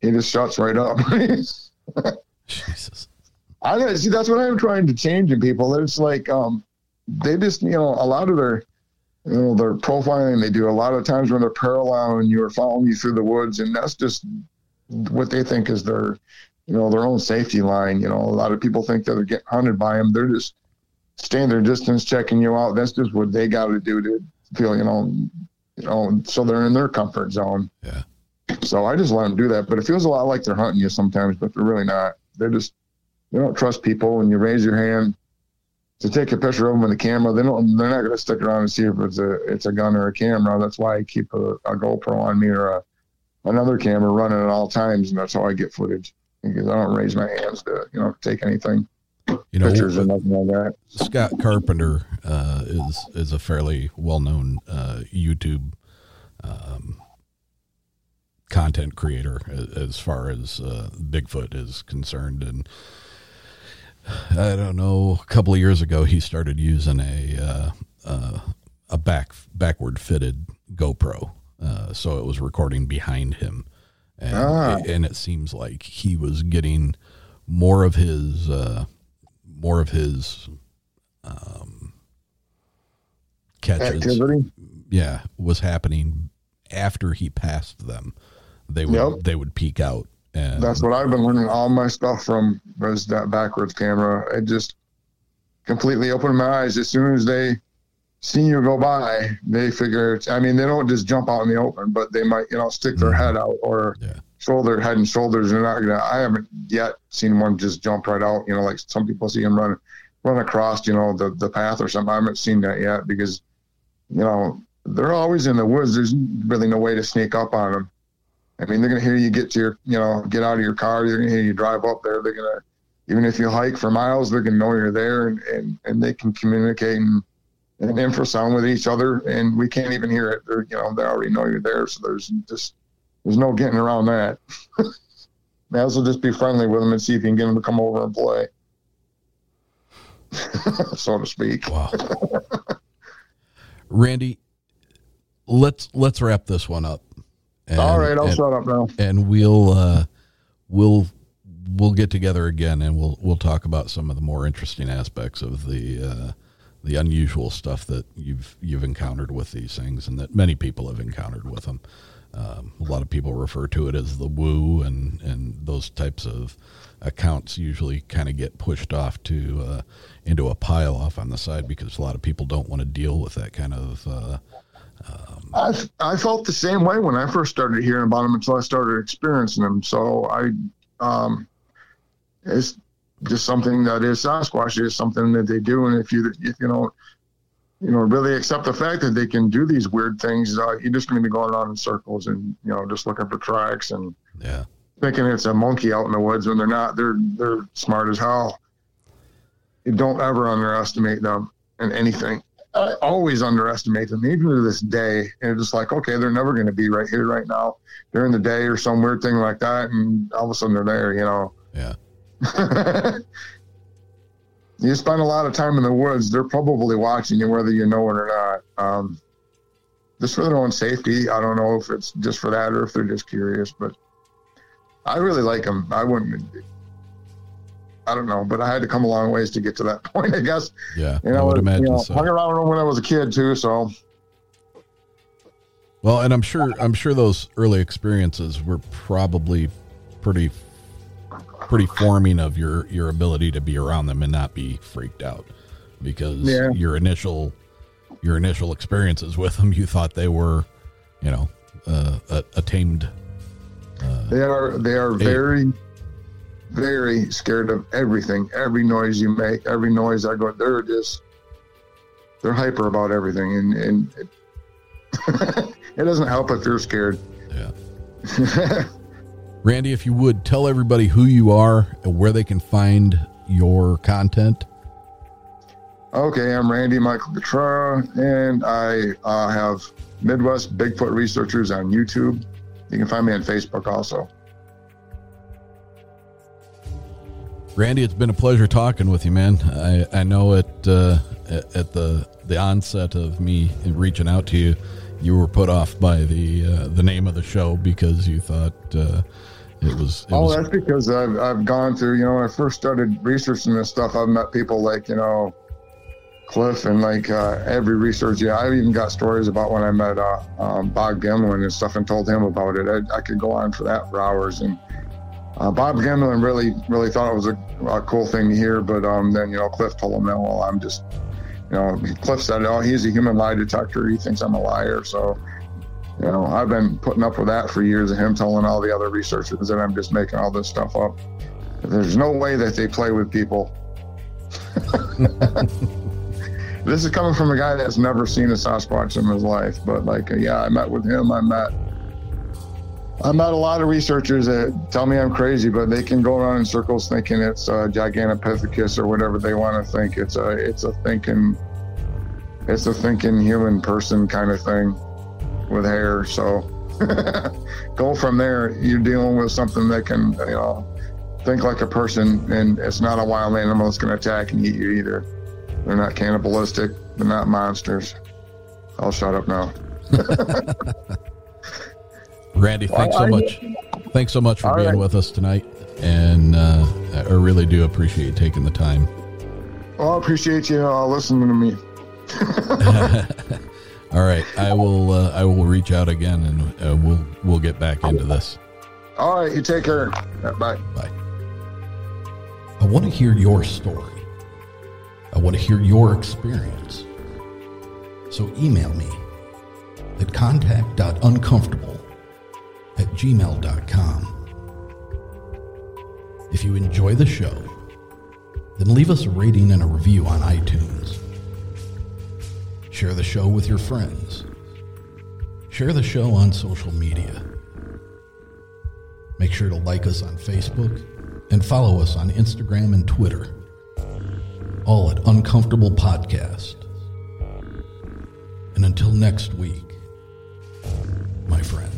He just shuts right up. (laughs) Jesus. I see. That's what I'm trying to change in people. It's like um, they just you know a lot of their you know their profiling they do a lot of times when they're parallel and you're following you through the woods, and that's just what they think is their you know their own safety line. You know, a lot of people think that they're getting hunted by them. They're just staying their distance, checking you out. That's just what they got to do to feel, you know, you know, so they're in their comfort zone. Yeah. So I just let them do that, but it feels a lot like they're hunting you sometimes, but they're really not. They're just they don't trust people. and you raise your hand to take a picture of them with a the camera, they don't. They're not going to stick around and see if it's a it's a gun or a camera. That's why I keep a, a GoPro on me or a, another camera running at all times, and that's how I get footage because I don't raise my hands to you know take anything you know, pictures or nothing like that. Scott Carpenter uh, is is a fairly well known uh, YouTube um, content creator as far as uh, Bigfoot is concerned, and I don't know. A couple of years ago, he started using a uh, uh, a back backward fitted GoPro, uh, so it was recording behind him, and ah. it, and it seems like he was getting more of his more of his um, catches. Activity? Yeah, was happening after he passed them. They would yep. they would peek out. And that's what I've been learning all my stuff from was that backwards camera. It just completely opened my eyes as soon as they see you go by, they figure it's, I mean, they don't just jump out in the open, but they might, you know, stick their mm-hmm. head out or yeah shoulder, head and shoulders. They're not gonna. I haven't yet seen one just jump right out. You know, like some people see them run run across, you know, the the path or something. I haven't seen that yet because, you know, they're always in the woods. There's really no way to sneak up on them. I mean, they're gonna hear you get to your, you know, get out of your car. They're gonna hear you drive up there. They're gonna, even if you hike for miles, they're gonna know you're there, and and, and they can communicate and, and infrasound with each other, and we can't even hear it. They're, you know, they already know you're there. So there's just there's no getting around that. (laughs) May as well just be friendly with them and see if you can get them to come over and play, (laughs) so to speak. Wow. (laughs) Randy, let's let's wrap this one up. And, All right, I'll and, shut up now. And we'll uh, we'll we'll get together again and we'll we'll talk about some of the more interesting aspects of the uh, the unusual stuff that you've you've encountered with these things and that many people have encountered with them. Um, a lot of people refer to it as the woo and and those types of accounts usually kind of get pushed off to uh, into a pile off on the side because a lot of people don't want to deal with that kind of uh, um, I I felt the same way when I first started hearing about them until I started experiencing them. So I, um, it's just something that is Sasquatch. It's something that they do, and if you if you know, you know, really accept the fact that they can do these weird things, uh, you're just going to be going around in circles and you know just looking for tracks and yeah, thinking it's a monkey out in the woods when they're not. They're they're smart as hell. You don't ever underestimate them in anything. I always underestimate them, even to this day. And it's just like, okay, they're never going to be right here, right now, during the day or some weird thing like that. And all of a sudden they're there, you know. Yeah. (laughs) you spend a lot of time in the woods, they're probably watching you, whether you know it or not. Um, just for their own safety. I don't know if it's just for that or if they're just curious, but I really like them. I wouldn't I don't know, but I had to come a long ways to get to that (laughs) point, I guess. Yeah, you know, I would imagine you know, so. Hung around when I was a kid too, so. Well, and I'm sure I'm sure those early experiences were probably pretty pretty forming of your your ability to be around them and not be freaked out because Yeah. your initial your initial experiences with them you thought they were you know uh, a, a tamed They are they are very very scared of everything. Every noise you make, every noise I go, they're just they're hyper about everything, and and it, (laughs) it doesn't help if you're scared. Yeah. (laughs) Randy, if you would tell everybody who you are and where they can find your content. Okay, I'm Randy Michael Petra, and I uh, have Midwest Bigfoot Researchers on YouTube. You can find me on Facebook also. Randy, it's been a pleasure talking with you, man. I, I know at uh, at the the onset of me reaching out to you, you were put off by the uh, the name of the show because you thought uh, it was. It oh, was that's because I've, I've gone through, you know, when I first started researching this stuff, I've met people like, you know, Cliff and like uh, every researcher. Yeah, I even got stories about when I met uh, um, Bob Gimlin and stuff and told him about it. I, I could go on for that for hours. And uh, Bob Gimlin really, really thought it was a, a cool thing to hear. But um, then, you know, Cliff told him, no, well, I'm just, you know, Cliff said, oh, he's a human lie detector. He thinks I'm a liar. So, you know, I've been putting up with that for years and him telling all the other researchers that I'm just making all this stuff up. There's no way that they play with people. (laughs) this is coming from a guy that's never seen a Sasquatch in his life. But like, yeah, I met with him. I met, I met a lot of researchers that tell me I'm crazy, but they can go around in circles thinking it's a Gigantopithecus or whatever they want to think. It's a, it's a thinking, it's a thinking human person kind of thing with hair. So (laughs) go from there. You're dealing with something that can, you know, think like a person, and it's not a wild animal that's going to attack and eat you either. They're not cannibalistic. They're not monsters. I'll shut up now. (laughs) (laughs) Randy, thanks so much. Thanks so much for All being right. with us tonight, and uh, I really do appreciate you taking the time. Well, I appreciate you uh, listening to me. (laughs) All right, I will. Uh, I will reach out again, and uh, we'll we'll get back into this. All right, you take care. Yeah, Bye. Bye. I want to hear your story. I want to hear your experience. So email me at contact.uncomfortable at gmail.com. If you enjoy the show, then leave us a rating and a review on iTunes. Share the show with your friends. Share the show on social media. Make sure to like us on Facebook and follow us on Instagram and Twitter. All at Uncomfortable Podcast. And until next week, my friends,